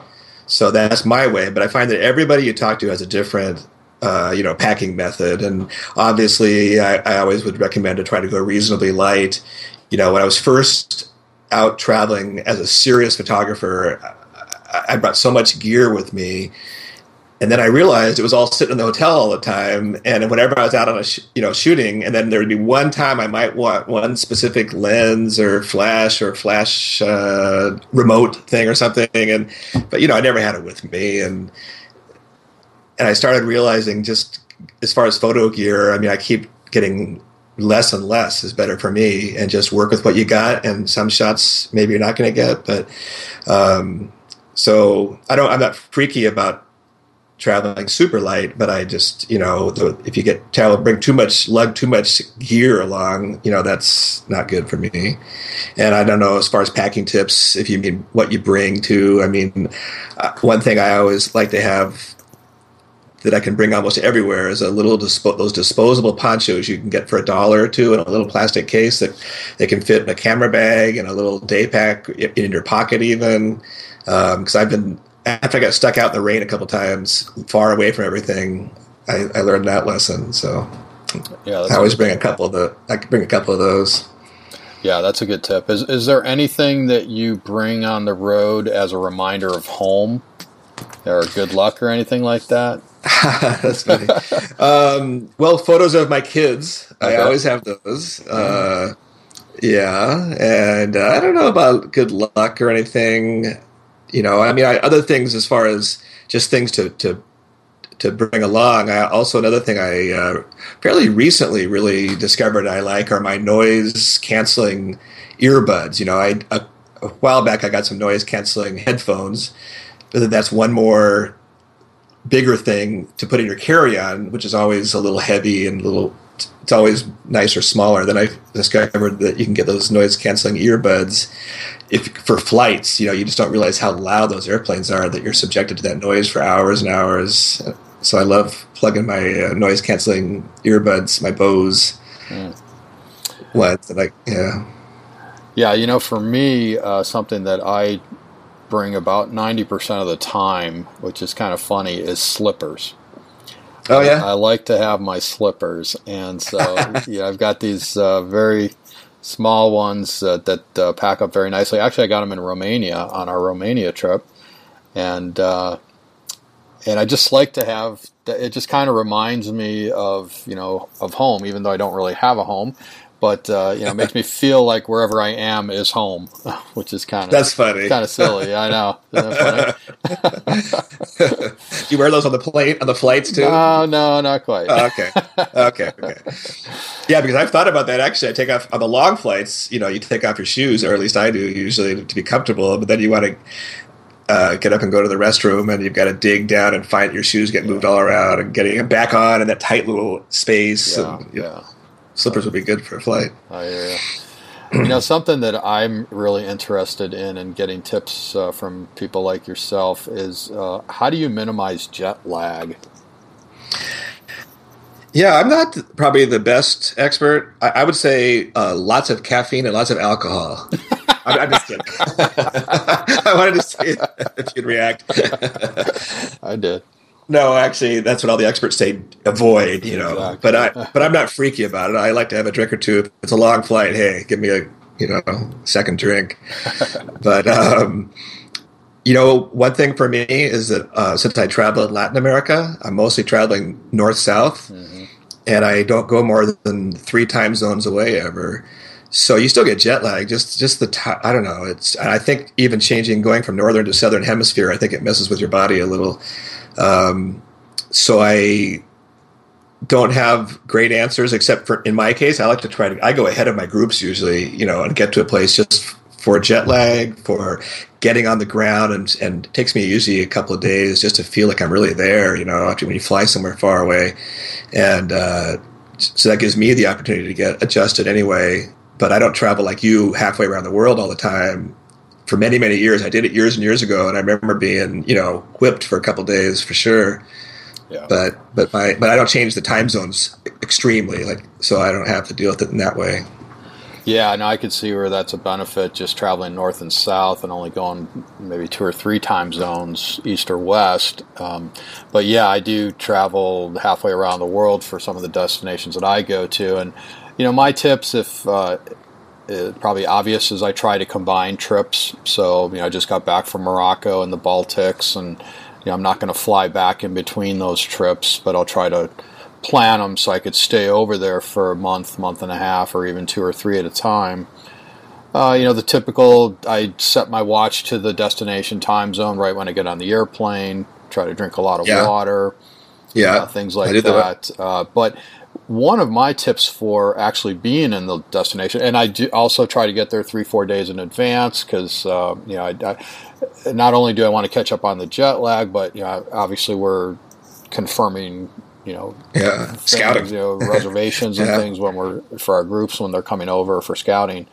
So that's my way. But I find that everybody you talk to has a different, uh, you know, packing method. And obviously, I, I always would recommend to try to go reasonably light. You know, when I was first out traveling as a serious photographer, I, brought so much gear with me. And then I realized it was all sitting in the hotel all the time. And whenever I was out on a sh- you know shooting, and then there would be one time I might want one specific lens or flash or flash uh, remote thing or something, and but you know I never had it with me, and and I started realizing just as far as photo gear, I mean I keep getting less and less is better for me, and just work with what you got, and some shots maybe you're not going to get, but um, so I don't I'm not freaky about traveling super light, but I just, you know, the, if you get travel, bring too much, lug too much gear along, you know, that's not good for me. And I don't know, as far as packing tips, if you mean what you bring to, I mean, uh, one thing I always like to have that I can bring almost everywhere is a little dispo- those disposable ponchos you can get for a dollar or two in a little plastic case that they can fit in a camera bag and a little day pack in your pocket even. Um, because I've been after I got stuck out in the rain a couple times, far away from everything, I, I learned that lesson. So Yeah, that's I always bring a couple of the. I can bring a couple of those. yeah, that's a good tip. Is is there anything that you bring on the road as a reminder of home, or good luck, or anything like that? That's funny. um, well, photos of my kids. I always have those. Uh, yeah, and uh, I don't know about good luck or anything. You know, I mean, I, other things as far as just things to to to bring along. I, also, another thing I uh, fairly recently really discovered I like are my noise canceling earbuds. You know, I a, a while back I got some noise canceling headphones. But that's one more bigger thing to put in your carry-on, which is always a little heavy and a little. It's always nicer, smaller. Then I discovered that you can get those noise canceling earbuds if for flights. You know, you just don't realize how loud those airplanes are that you're subjected to that noise for hours and hours. So I love plugging my uh, noise canceling earbuds, my Bose ones. And like, yeah, Yeah, you know, for me, uh, something that I bring about ninety percent of the time, which is kind of funny, is slippers. oh yeah, I like to have my slippers, and so yeah, I've got these uh, very small ones uh, that uh, pack up very nicely. Actually, I got them in Romania on our Romania trip, and uh, and I just like to have. It just kind of reminds me of you know of home, even though I don't really have a home. But uh, you know, it makes me feel like wherever I am is home, which is kind of that's funny. kind of silly. I know. Isn't that funny? you wear those on the plane on the flights too. No, no, not quite. Oh, okay. Okay. Okay. Yeah, because I've thought about that actually. I take off on the long flights. You know, you take off your shoes, or at least I do usually to be comfortable. But then you want to uh, get up and go to the restroom, and you've got to dig down and find your shoes get moved all around, and getting them back on in that tight little space. yeah, and, you know, yeah. Slippers would be good for a flight. I hear you. you know, something that I'm really interested in and getting tips uh, from people like yourself is uh, how do you minimize jet lag? Yeah, I'm not probably the best expert. I, I would say uh, lots of caffeine and lots of alcohol. I'm, I'm just kidding. I wanted to see if you'd react. I did. No, actually, that's what all the experts say. Avoid, you know. Exactly. But I, but I'm not freaky about it. I like to have a drink or two. If it's a long flight, hey, give me a, you know, second drink. but um, you know, one thing for me is that uh, since I travel in Latin America, I'm mostly traveling north south, mm-hmm. and I don't go more than three time zones away ever. So you still get jet lag. Just just the t- I don't know. It's I think even changing going from northern to southern hemisphere, I think it messes with your body a little. Um, so I don't have great answers except for in my case, I like to try to I go ahead of my groups usually, you know, and get to a place just for jet lag, for getting on the ground, and and it takes me usually a couple of days just to feel like I'm really there. You know, after when you fly somewhere far away, and uh, so that gives me the opportunity to get adjusted anyway but I don't travel like you halfway around the world all the time. For many, many years, I did it years and years ago, and I remember being, you know, whipped for a couple days for sure. Yeah. But but my but I don't change the time zones extremely, like so I don't have to deal with it in that way. Yeah, no, I could see where that's a benefit just traveling north and south and only going maybe two or three time zones, east or west. Um, but yeah, I do travel halfway around the world for some of the destinations that I go to. And you know, my tips, if uh, probably obvious, is I try to combine trips. So, you know, I just got back from Morocco and the Baltics, and you know, I'm not going to fly back in between those trips, but I'll try to plan them so I could stay over there for a month, month and a half, or even two or three at a time. Uh, you know, the typical, I set my watch to the destination time zone right when I get on the airplane, try to drink a lot of yeah. water. Yeah. Uh, things like that. that. Uh, but one of my tips for actually being in the destination, and I do also try to get there three, four days in advance because uh, you know, I, I, not only do I want to catch up on the jet lag, but you know, obviously we're confirming, you know, yeah, things, scouting, you know, reservations yeah. and things when we're for our groups when they're coming over for scouting.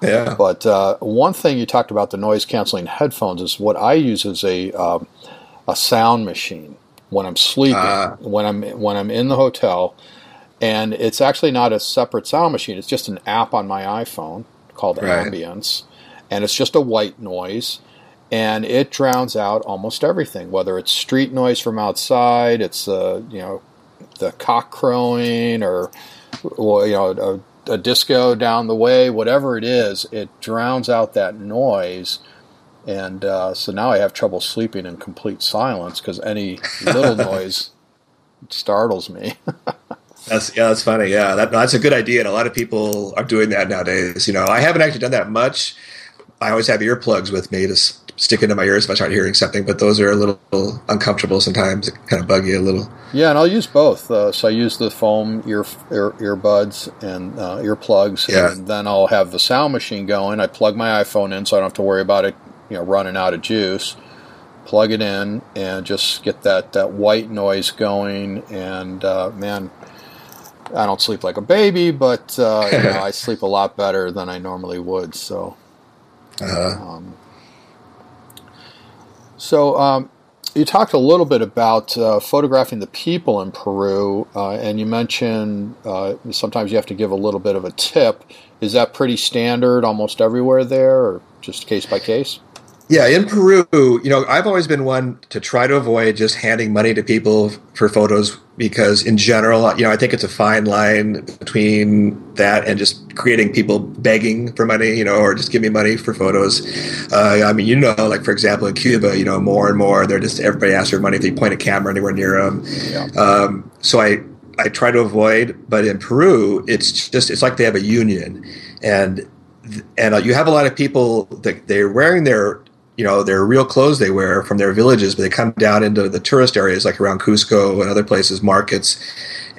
Yeah. But uh, one thing you talked about the noise canceling headphones is what I use is a um, a sound machine when I'm sleeping, uh, when I'm when I'm in the hotel and it's actually not a separate sound machine. It's just an app on my iPhone called right. Ambience, and it's just a white noise, and it drowns out almost everything. Whether it's street noise from outside, it's uh, you know the cock crowing, or, or you know a, a disco down the way, whatever it is, it drowns out that noise. And uh, so now I have trouble sleeping in complete silence because any little noise startles me. That's yeah, that's funny. Yeah, that, that's a good idea, and a lot of people are doing that nowadays. You know, I haven't actually done that much. I always have earplugs with me to stick into my ears if I start hearing something, but those are a little uncomfortable sometimes. It kind of bug you a little. Yeah, and I'll use both. Uh, so I use the foam ear, ear earbuds and uh, earplugs, yeah. and then I'll have the sound machine going. I plug my iPhone in, so I don't have to worry about it, you know, running out of juice. Plug it in and just get that that white noise going, and uh, man I don't sleep like a baby, but uh, you know, I sleep a lot better than I normally would. So, uh-huh. um, so um, you talked a little bit about uh, photographing the people in Peru, uh, and you mentioned uh, sometimes you have to give a little bit of a tip. Is that pretty standard almost everywhere there, or just case by case? Yeah, in Peru, you know, I've always been one to try to avoid just handing money to people for photos because, in general, you know, I think it's a fine line between that and just creating people begging for money, you know, or just give me money for photos. Uh, I mean, you know, like for example, in Cuba, you know, more and more they're just everybody asks for money if they point a camera anywhere near them. Yeah. Um, so I I try to avoid, but in Peru, it's just it's like they have a union, and and uh, you have a lot of people that they're wearing their you know their real clothes they wear from their villages, but they come down into the tourist areas like around Cusco and other places, markets,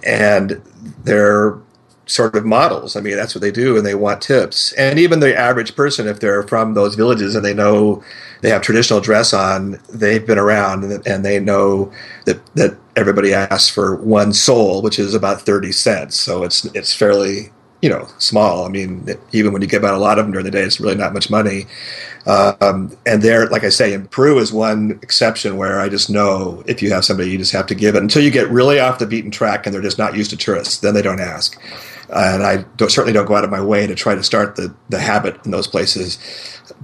and they're sort of models. I mean, that's what they do, and they want tips. And even the average person, if they're from those villages and they know they have traditional dress on, they've been around and they know that that everybody asks for one sol, which is about thirty cents. So it's it's fairly you know small. I mean, even when you give out a lot of them during the day, it's really not much money. Um, and there, like I say, in Peru is one exception where I just know if you have somebody, you just have to give it until you get really off the beaten track and they're just not used to tourists. Then they don't ask. And I don't, certainly don't go out of my way to try to start the, the habit in those places.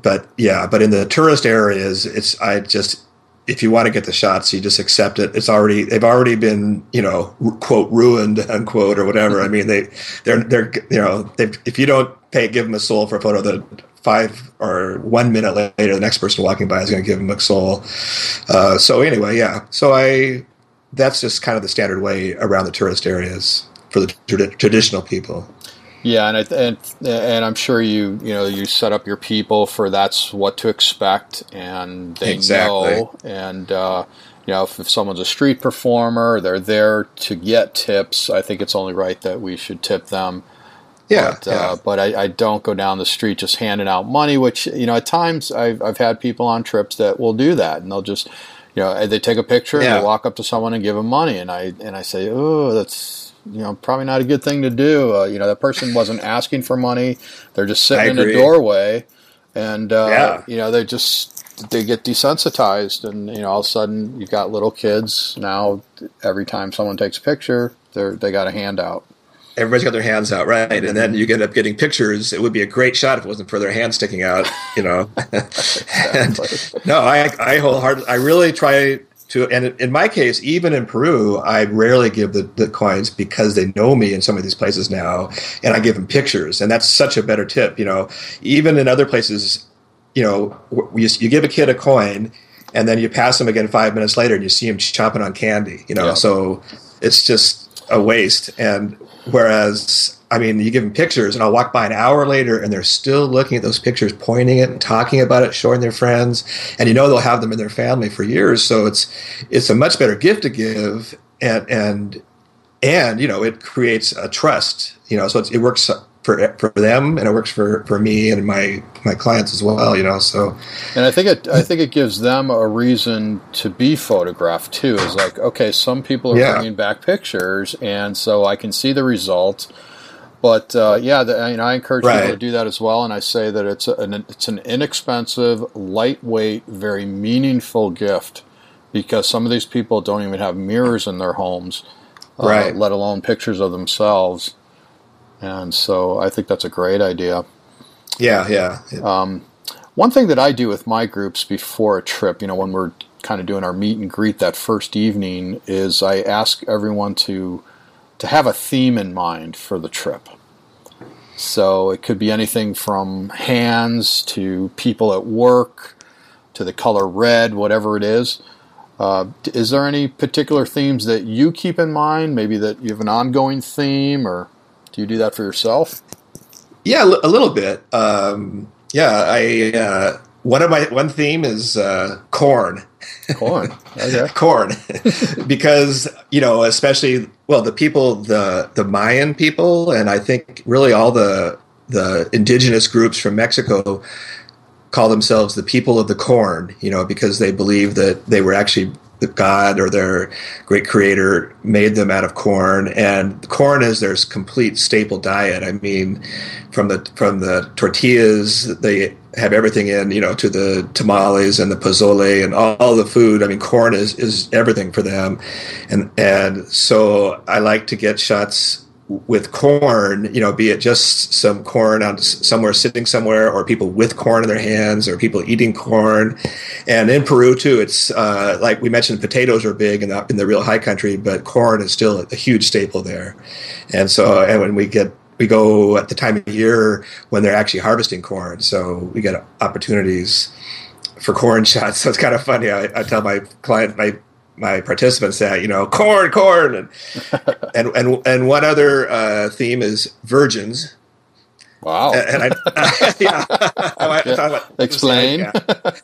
But yeah, but in the tourist areas, it's I just if you want to get the shots, you just accept it. It's already they've already been you know quote ruined unquote or whatever. I mean they they're they're you know if you don't pay give them a sol for a photo, the five or one minute later, the next person walking by is going to give them a sol. Uh, so anyway, yeah. So I that's just kind of the standard way around the tourist areas for the tra- traditional people. Yeah, and, I, and and I'm sure you you know you set up your people for that's what to expect, and they exactly. know. And uh, you know, if, if, someone's a street performer, they're there to get tips. I think it's only right that we should tip them. Yeah, but, yeah. Uh, but I, I, don't go down the street just handing out money. Which you know, at times I've I've had people on trips that will do that, and they'll just you know they take a picture yeah. and they walk up to someone and give them money, and I and I say, oh, that's you know probably not a good thing to do. Uh, you know that person wasn't asking for money; they're just sitting in the doorway, and uh, yeah. you know they just they get desensitized, and you know all of a sudden you've got little kids now. Every time someone takes a picture, they they got a handout everybody's got their hands out, right? And then you end up getting pictures. It would be a great shot if it wasn't for their hands sticking out, you know. and, no, I I wholeheartedly, I really try to and in my case even in peru i rarely give the, the coins because they know me in some of these places now and i give them pictures and that's such a better tip you know even in other places you know you, you give a kid a coin and then you pass them again five minutes later and you see him chomping on candy you know yeah. so it's just a waste and whereas I mean, you give them pictures, and I'll walk by an hour later, and they're still looking at those pictures, pointing it and talking about it, showing their friends, and you know they'll have them in their family for years. So it's it's a much better gift to give, and and and you know it creates a trust. You know, so it works for for them, and it works for for me and my my clients as well. You know, so and I think it I think it gives them a reason to be photographed too. Is like okay, some people are yeah. bringing back pictures, and so I can see the result but uh, yeah, the, I, mean, I encourage right. people to do that as well, and I say that it's an it's an inexpensive, lightweight, very meaningful gift because some of these people don't even have mirrors in their homes, uh, right? Let alone pictures of themselves, and so I think that's a great idea. Yeah, yeah. Um, one thing that I do with my groups before a trip, you know, when we're kind of doing our meet and greet that first evening, is I ask everyone to to have a theme in mind for the trip. So it could be anything from hands to people at work to the color red, whatever it is. Uh, is there any particular themes that you keep in mind? Maybe that you have an ongoing theme, or do you do that for yourself? Yeah, a little bit. Um, yeah, I uh, one of my one theme is uh, corn. Corn. Okay. corn. because, you know, especially well, the people the the Mayan people and I think really all the the indigenous groups from Mexico call themselves the people of the corn, you know, because they believe that they were actually God or their great creator made them out of corn, and corn is their complete staple diet. I mean, from the from the tortillas they have everything in, you know, to the tamales and the pozole and all, all, the food. I mean, corn is is everything for them, and and so I like to get shots with corn, you know, be it just some corn on somewhere sitting somewhere, or people with corn in their hands, or people eating corn. And in Peru too, it's uh, like we mentioned, potatoes are big in the in the real high country, but corn is still a huge staple there. And so, and when we get we go at the time of year when they're actually harvesting corn, so we get opportunities for corn shots. So it's kind of funny. I, I tell my client, my my participants say, you know corn corn and and and, and one other uh, theme is virgins. Wow. And, and I, yeah, I, explain. yeah.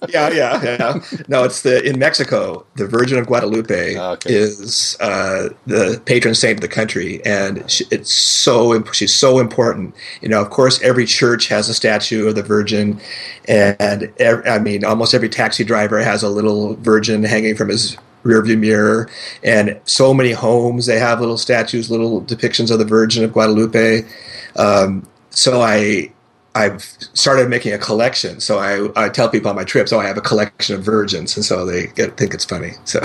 yeah. yeah yeah. No it's the in Mexico the Virgin of Guadalupe okay. is uh, the patron saint of the country. And she, it's so she's so important. You know of course every church has a statue of the Virgin. And every, I mean almost every taxi driver has a little Virgin hanging from his rearview mirror, and so many homes they have little statues, little depictions of the Virgin of Guadalupe. Um, so I I've started making a collection. So I, I tell people on my trips, oh, I have a collection of virgins, and so they get, think it's funny. So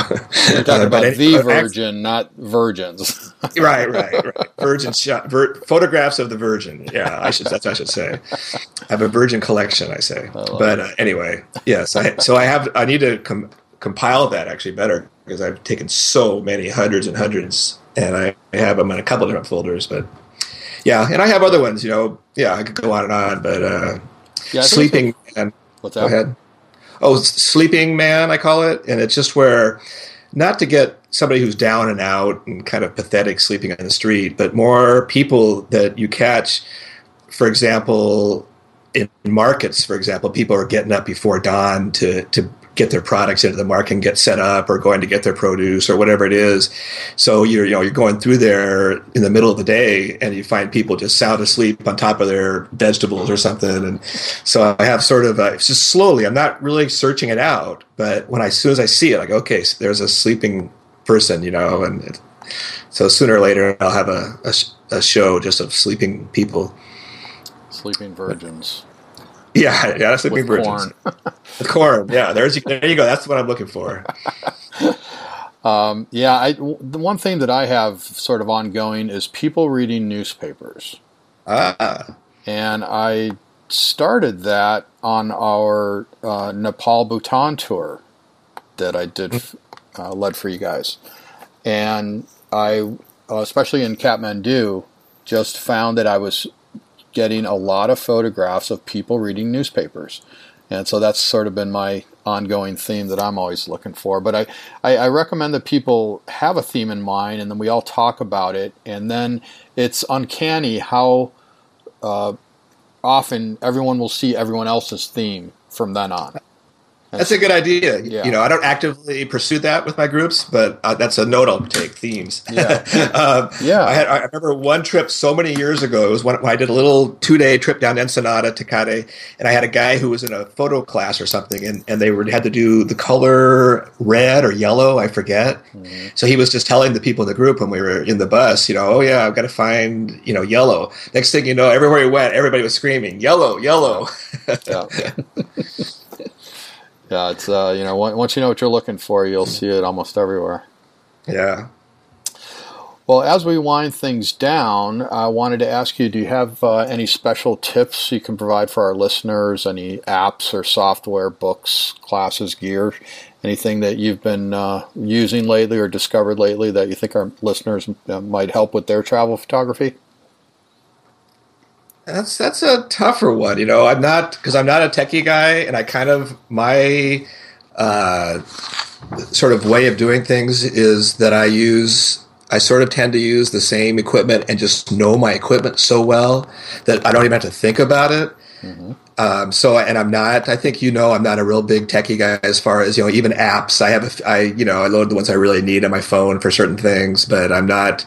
you're talking uh, about any, the virgin, not virgins. right, right, right. Virgin shot, vir, photographs of the virgin. Yeah, I should. That's what I should say. I have a virgin collection. I say, I but uh, anyway, yes. I, so I have. I need to come compile that actually better because I've taken so many hundreds and hundreds, and I, have them in a couple different folders. But yeah, and I have other ones. You know, yeah, I could go on and on, but uh, Yeah, sleeping man. What's Go that? ahead. Oh, sleeping man, I call it, and it's just where not to get somebody who's down and out and kind of pathetic sleeping on the street, but more people that you catch. For example, in markets, for example, people are getting up before dawn to to get their products into the market and get set up or going to get their produce or whatever it is. So you're you know you're going through there in the middle of the day and you find people just sound asleep on top of their vegetables or something. And so I have sort of a, it's just slowly. I'm not really searching it out, but when I as soon as I see it, like okay, so there's a sleeping person, you know, and it, so sooner or later I'll have a, a, a show just of sleeping people. Sleeping virgins Yeah, yeah, sleeping with virgins. corn. the corn, yeah. There's there you go. That's what I'm looking for. Um, yeah, I, the one thing that I have sort of ongoing is people reading newspapers. Ah, and I started that on our uh, Nepal Bhutan tour that I did uh, led for you guys, and I, uh, especially in Kathmandu, just found that I was getting a lot of photographs of people reading newspapers, and so that's sort of been my ongoing theme that I'm always looking for. But I, I, I recommend that people have a theme in mind, and then we all talk about it, and then it's uncanny how uh, often everyone will see everyone else's theme from then on. That's a good idea. Yeah. You know, I don't actively pursue that with my groups, but uh, that's a note I'll take. Themes. Yeah. um, Yeah. I had. I remember one trip so many years ago. It was when, when I did a little two day trip down Ensenada to Cade, and I had a guy who was in a photo class or something, and, and they were had to do the color red or yellow, I forget. Mm-hmm. So he was just telling the people in the group when we were in the bus, you know, oh yeah, I've got to find you know yellow. Next thing you know, everywhere he went, everybody was screaming yellow, yellow. Yeah. yeah, it's uh, you know once you know what you're looking for, you'll see it almost everywhere. yeah. Well, as we wind things down, I wanted to ask you: Do you have uh, any special tips you can provide for our listeners? Any apps or software, books, classes, gear, anything that you've been uh, using lately or discovered lately that you think our listeners uh, might help with their travel photography? That's that's a tougher one. You know, I'm not because I'm not a techie guy, and I kind of my uh, sort of way of doing things is that I use. I sort of tend to use the same equipment and just know my equipment so well that I don't even have to think about it. Um, so, and I'm not. I think you know I'm not a real big techie guy as far as you know even apps. I have a, I you know I load the ones I really need on my phone for certain things, but I'm not.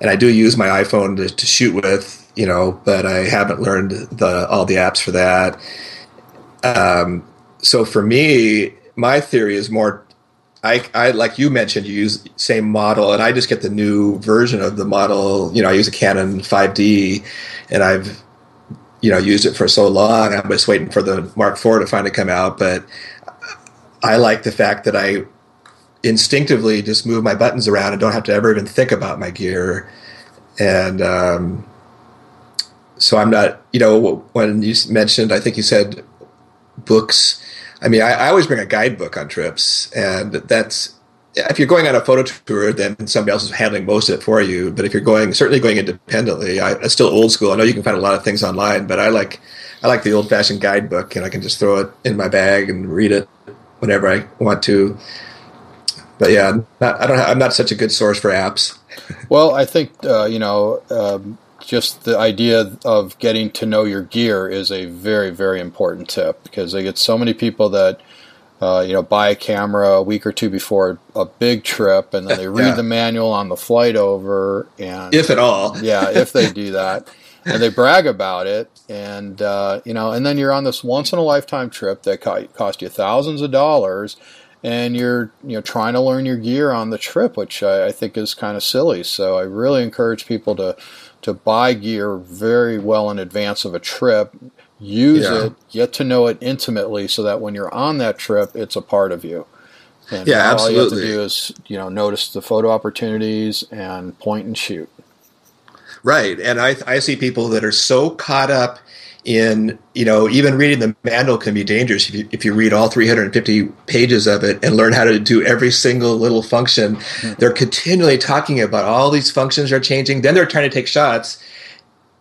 And I do use my iPhone to, to shoot with, you know, but I haven't learned the all the apps for that. Um, so for me, my theory is more. I, I like you mentioned, you use same model, and I just get the new version of the model. You know, I use a Canon 5D, and I've you know used it for so long. I'm just waiting for the Mark IV to finally come out. But I like the fact that I instinctively just move my buttons around and don't have to ever even think about my gear. And um, so I'm not, you know, when you mentioned, I think you said books. I mean, I, I always bring a guidebook on trips, and that's if you're going on a photo tour, then somebody else is handling most of it for you. But if you're going, certainly going independently, I, it's still old school. I know you can find a lot of things online, but I like I like the old fashioned guidebook, and I can just throw it in my bag and read it whenever I want to. But yeah, not, I don't. I'm not such a good source for apps. Well, I think uh, you know, um, just the idea of getting to know your gear is a very, very important tip because they get so many people that uh, you know buy a camera a week or two before a big trip, and then they read Yeah. the manual on the flight over, and if at all. yeah, if they do that, and they brag about it, and uh, you know, and then you're on this once in a lifetime trip that cost you thousands of dollars, and you're you know trying to learn your gear on the trip, which I, I think is kind of silly. So I really encourage people to to buy gear very well in advance of a trip. Use Yeah. it, get to know it intimately, so that when you're on that trip, it's a part of you. And Yeah, all you have to do is you know notice the photo opportunities and point and shoot. Right, and I I see people that are so caught up in you know even reading the manual can be dangerous if you, if you read all 350 pages of it and learn how to do every single little function mm-hmm. they're continually talking about all these functions are changing then they're trying to take shots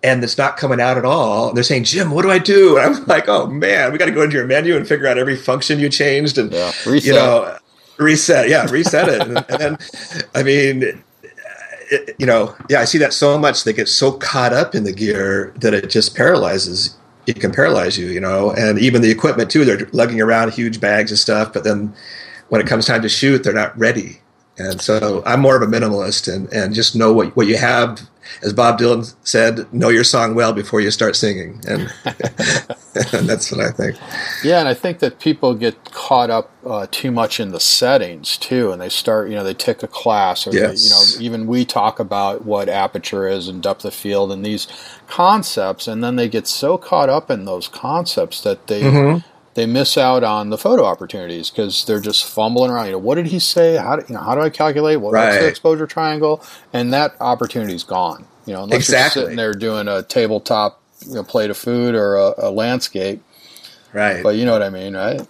and it's not coming out at all. And they're saying, Jim, what do I do? And I'm like, oh man, we got to go into your menu and figure out every function you changed and yeah, you know reset. Yeah, reset it. and, and, then, I mean, it, you know, yeah, I see that so much. They get so caught up in the gear that it just paralyzes. It can paralyze you, you know, and even the equipment too. They're lugging around huge bags of stuff, but then when it comes time to shoot, they're not ready. And so I'm more of a minimalist and, and just know what, what you have as Bob Dylan said, know your song well before you start singing, and, and that's what I think. Yeah, and I think that people get caught up uh, too much in the settings too, and they start, you know, they take a class, or yes. they, you know, even we talk about what aperture is and depth of field and these concepts, and then they get so caught up in those concepts that they. Mm-hmm they miss out on the photo opportunities because they're just fumbling around. You know, what did he say? How do, you know, how do I calculate? What's right. the exposure triangle? And that opportunity is gone. You know, unless exactly. you're sitting there doing a tabletop you know, plate of food or a, a landscape. Right. But you know what I mean, right?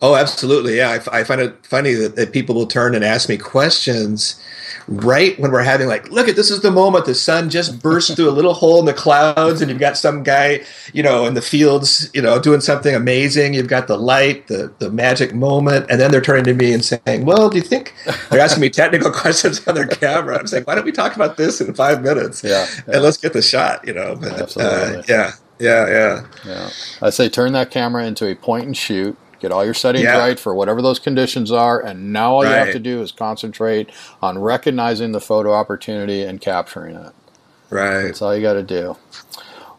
Oh, absolutely. Yeah, I, I find it funny that, that people will turn and ask me questions right when we're having like, look at this is the moment the sun just burst through a little hole in the clouds, and you've got some guy, you know, in the fields, you know, doing something amazing. You've got the light, the the magic moment, and then they're turning to me and saying, "Well, do you think?" They're asking me technical questions on their camera. I'm saying, "Why don't we talk about this in five minutes? Yeah, yeah. and let's get the shot." You know, but, Absolutely. Uh, yeah. Yeah, yeah, yeah. I say turn that camera into a point and shoot Get all your settings yeah. right for whatever those conditions are, and now all right. you have to do is concentrate on recognizing the photo opportunity and capturing it. Right. That's all you got to do.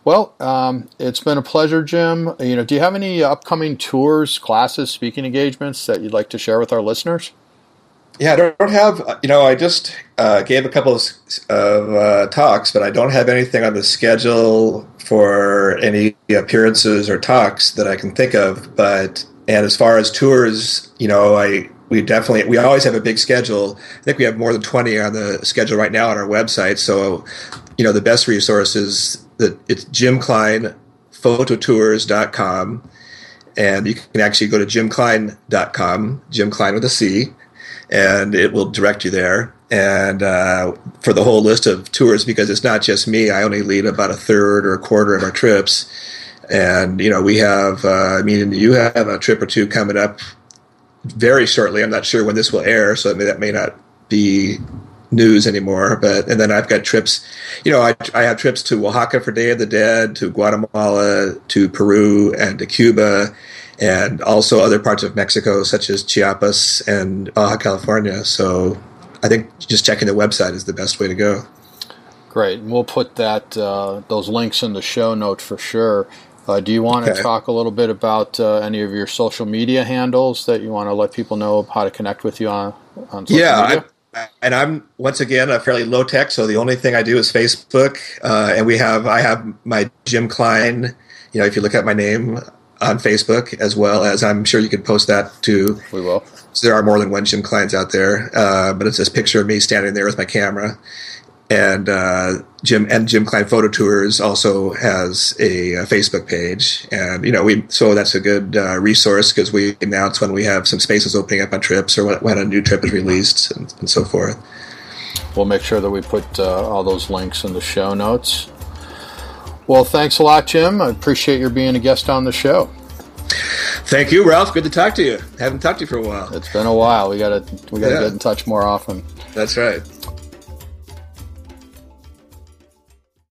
Well, um, it's been a pleasure, Jim. You know, do you have any upcoming tours, classes, speaking engagements that you'd like to share with our listeners? Yeah, I don't have. You know, I just uh, gave a couple of, of uh, talks, but I don't have anything on the schedule for any appearances or talks that I can think of. But and as far as tours, you know, I we definitely we always have a big schedule. I think we have more than twenty on the schedule right now on our website. So, you know, the best resource is that it's Jim Cline phototours.com and you can actually go to jimcline.com, Jim Cline with a C, and it will direct you there. And uh, for the whole list of tours, because it's not just me, I only lead about a third or a quarter of our trips. And you know, we have. Uh, I mean, you have a trip or two coming up very shortly. I'm not sure when this will air, so may, that may not be news anymore. But and then I've got trips. You know, I, I have trips to Oaxaca for Day of the Dead, to Guatemala, to Peru, and to Cuba, and also other parts of Mexico, such as Chiapas and Baja California. So I think just checking the website is the best way to go. Great, and we'll put that uh, those links in the show notes for sure. Uh, do you want okay. to talk a little bit about uh, any of your social media handles that you want to let people know how to connect with you on, on social yeah, media? I, and I'm once again a fairly low tech, so the only thing I do is Facebook. Uh, and we have I have my Jim Cline. You know, if you look at my name on Facebook, as well as I'm sure you could post that too. We will. So there are more than one Jim Clines out there, uh, but it's this picture of me standing there with my camera and uh, Jim and Jim Cline Photo Tours also has a, a, Facebook page, and you know we so that's a good uh, resource because we announce when we have some spaces opening up on trips or when, when a new trip is released and, and, so forth. We'll make sure that we put uh, all those links in the show notes. Well, thanks a lot, Jim. I appreciate your being a guest on the show. Thank you, Ralph. Good to talk to you. I haven't talked to you for a while. It's been a while. We gotta we gotta yeah. get in touch more often. That's right.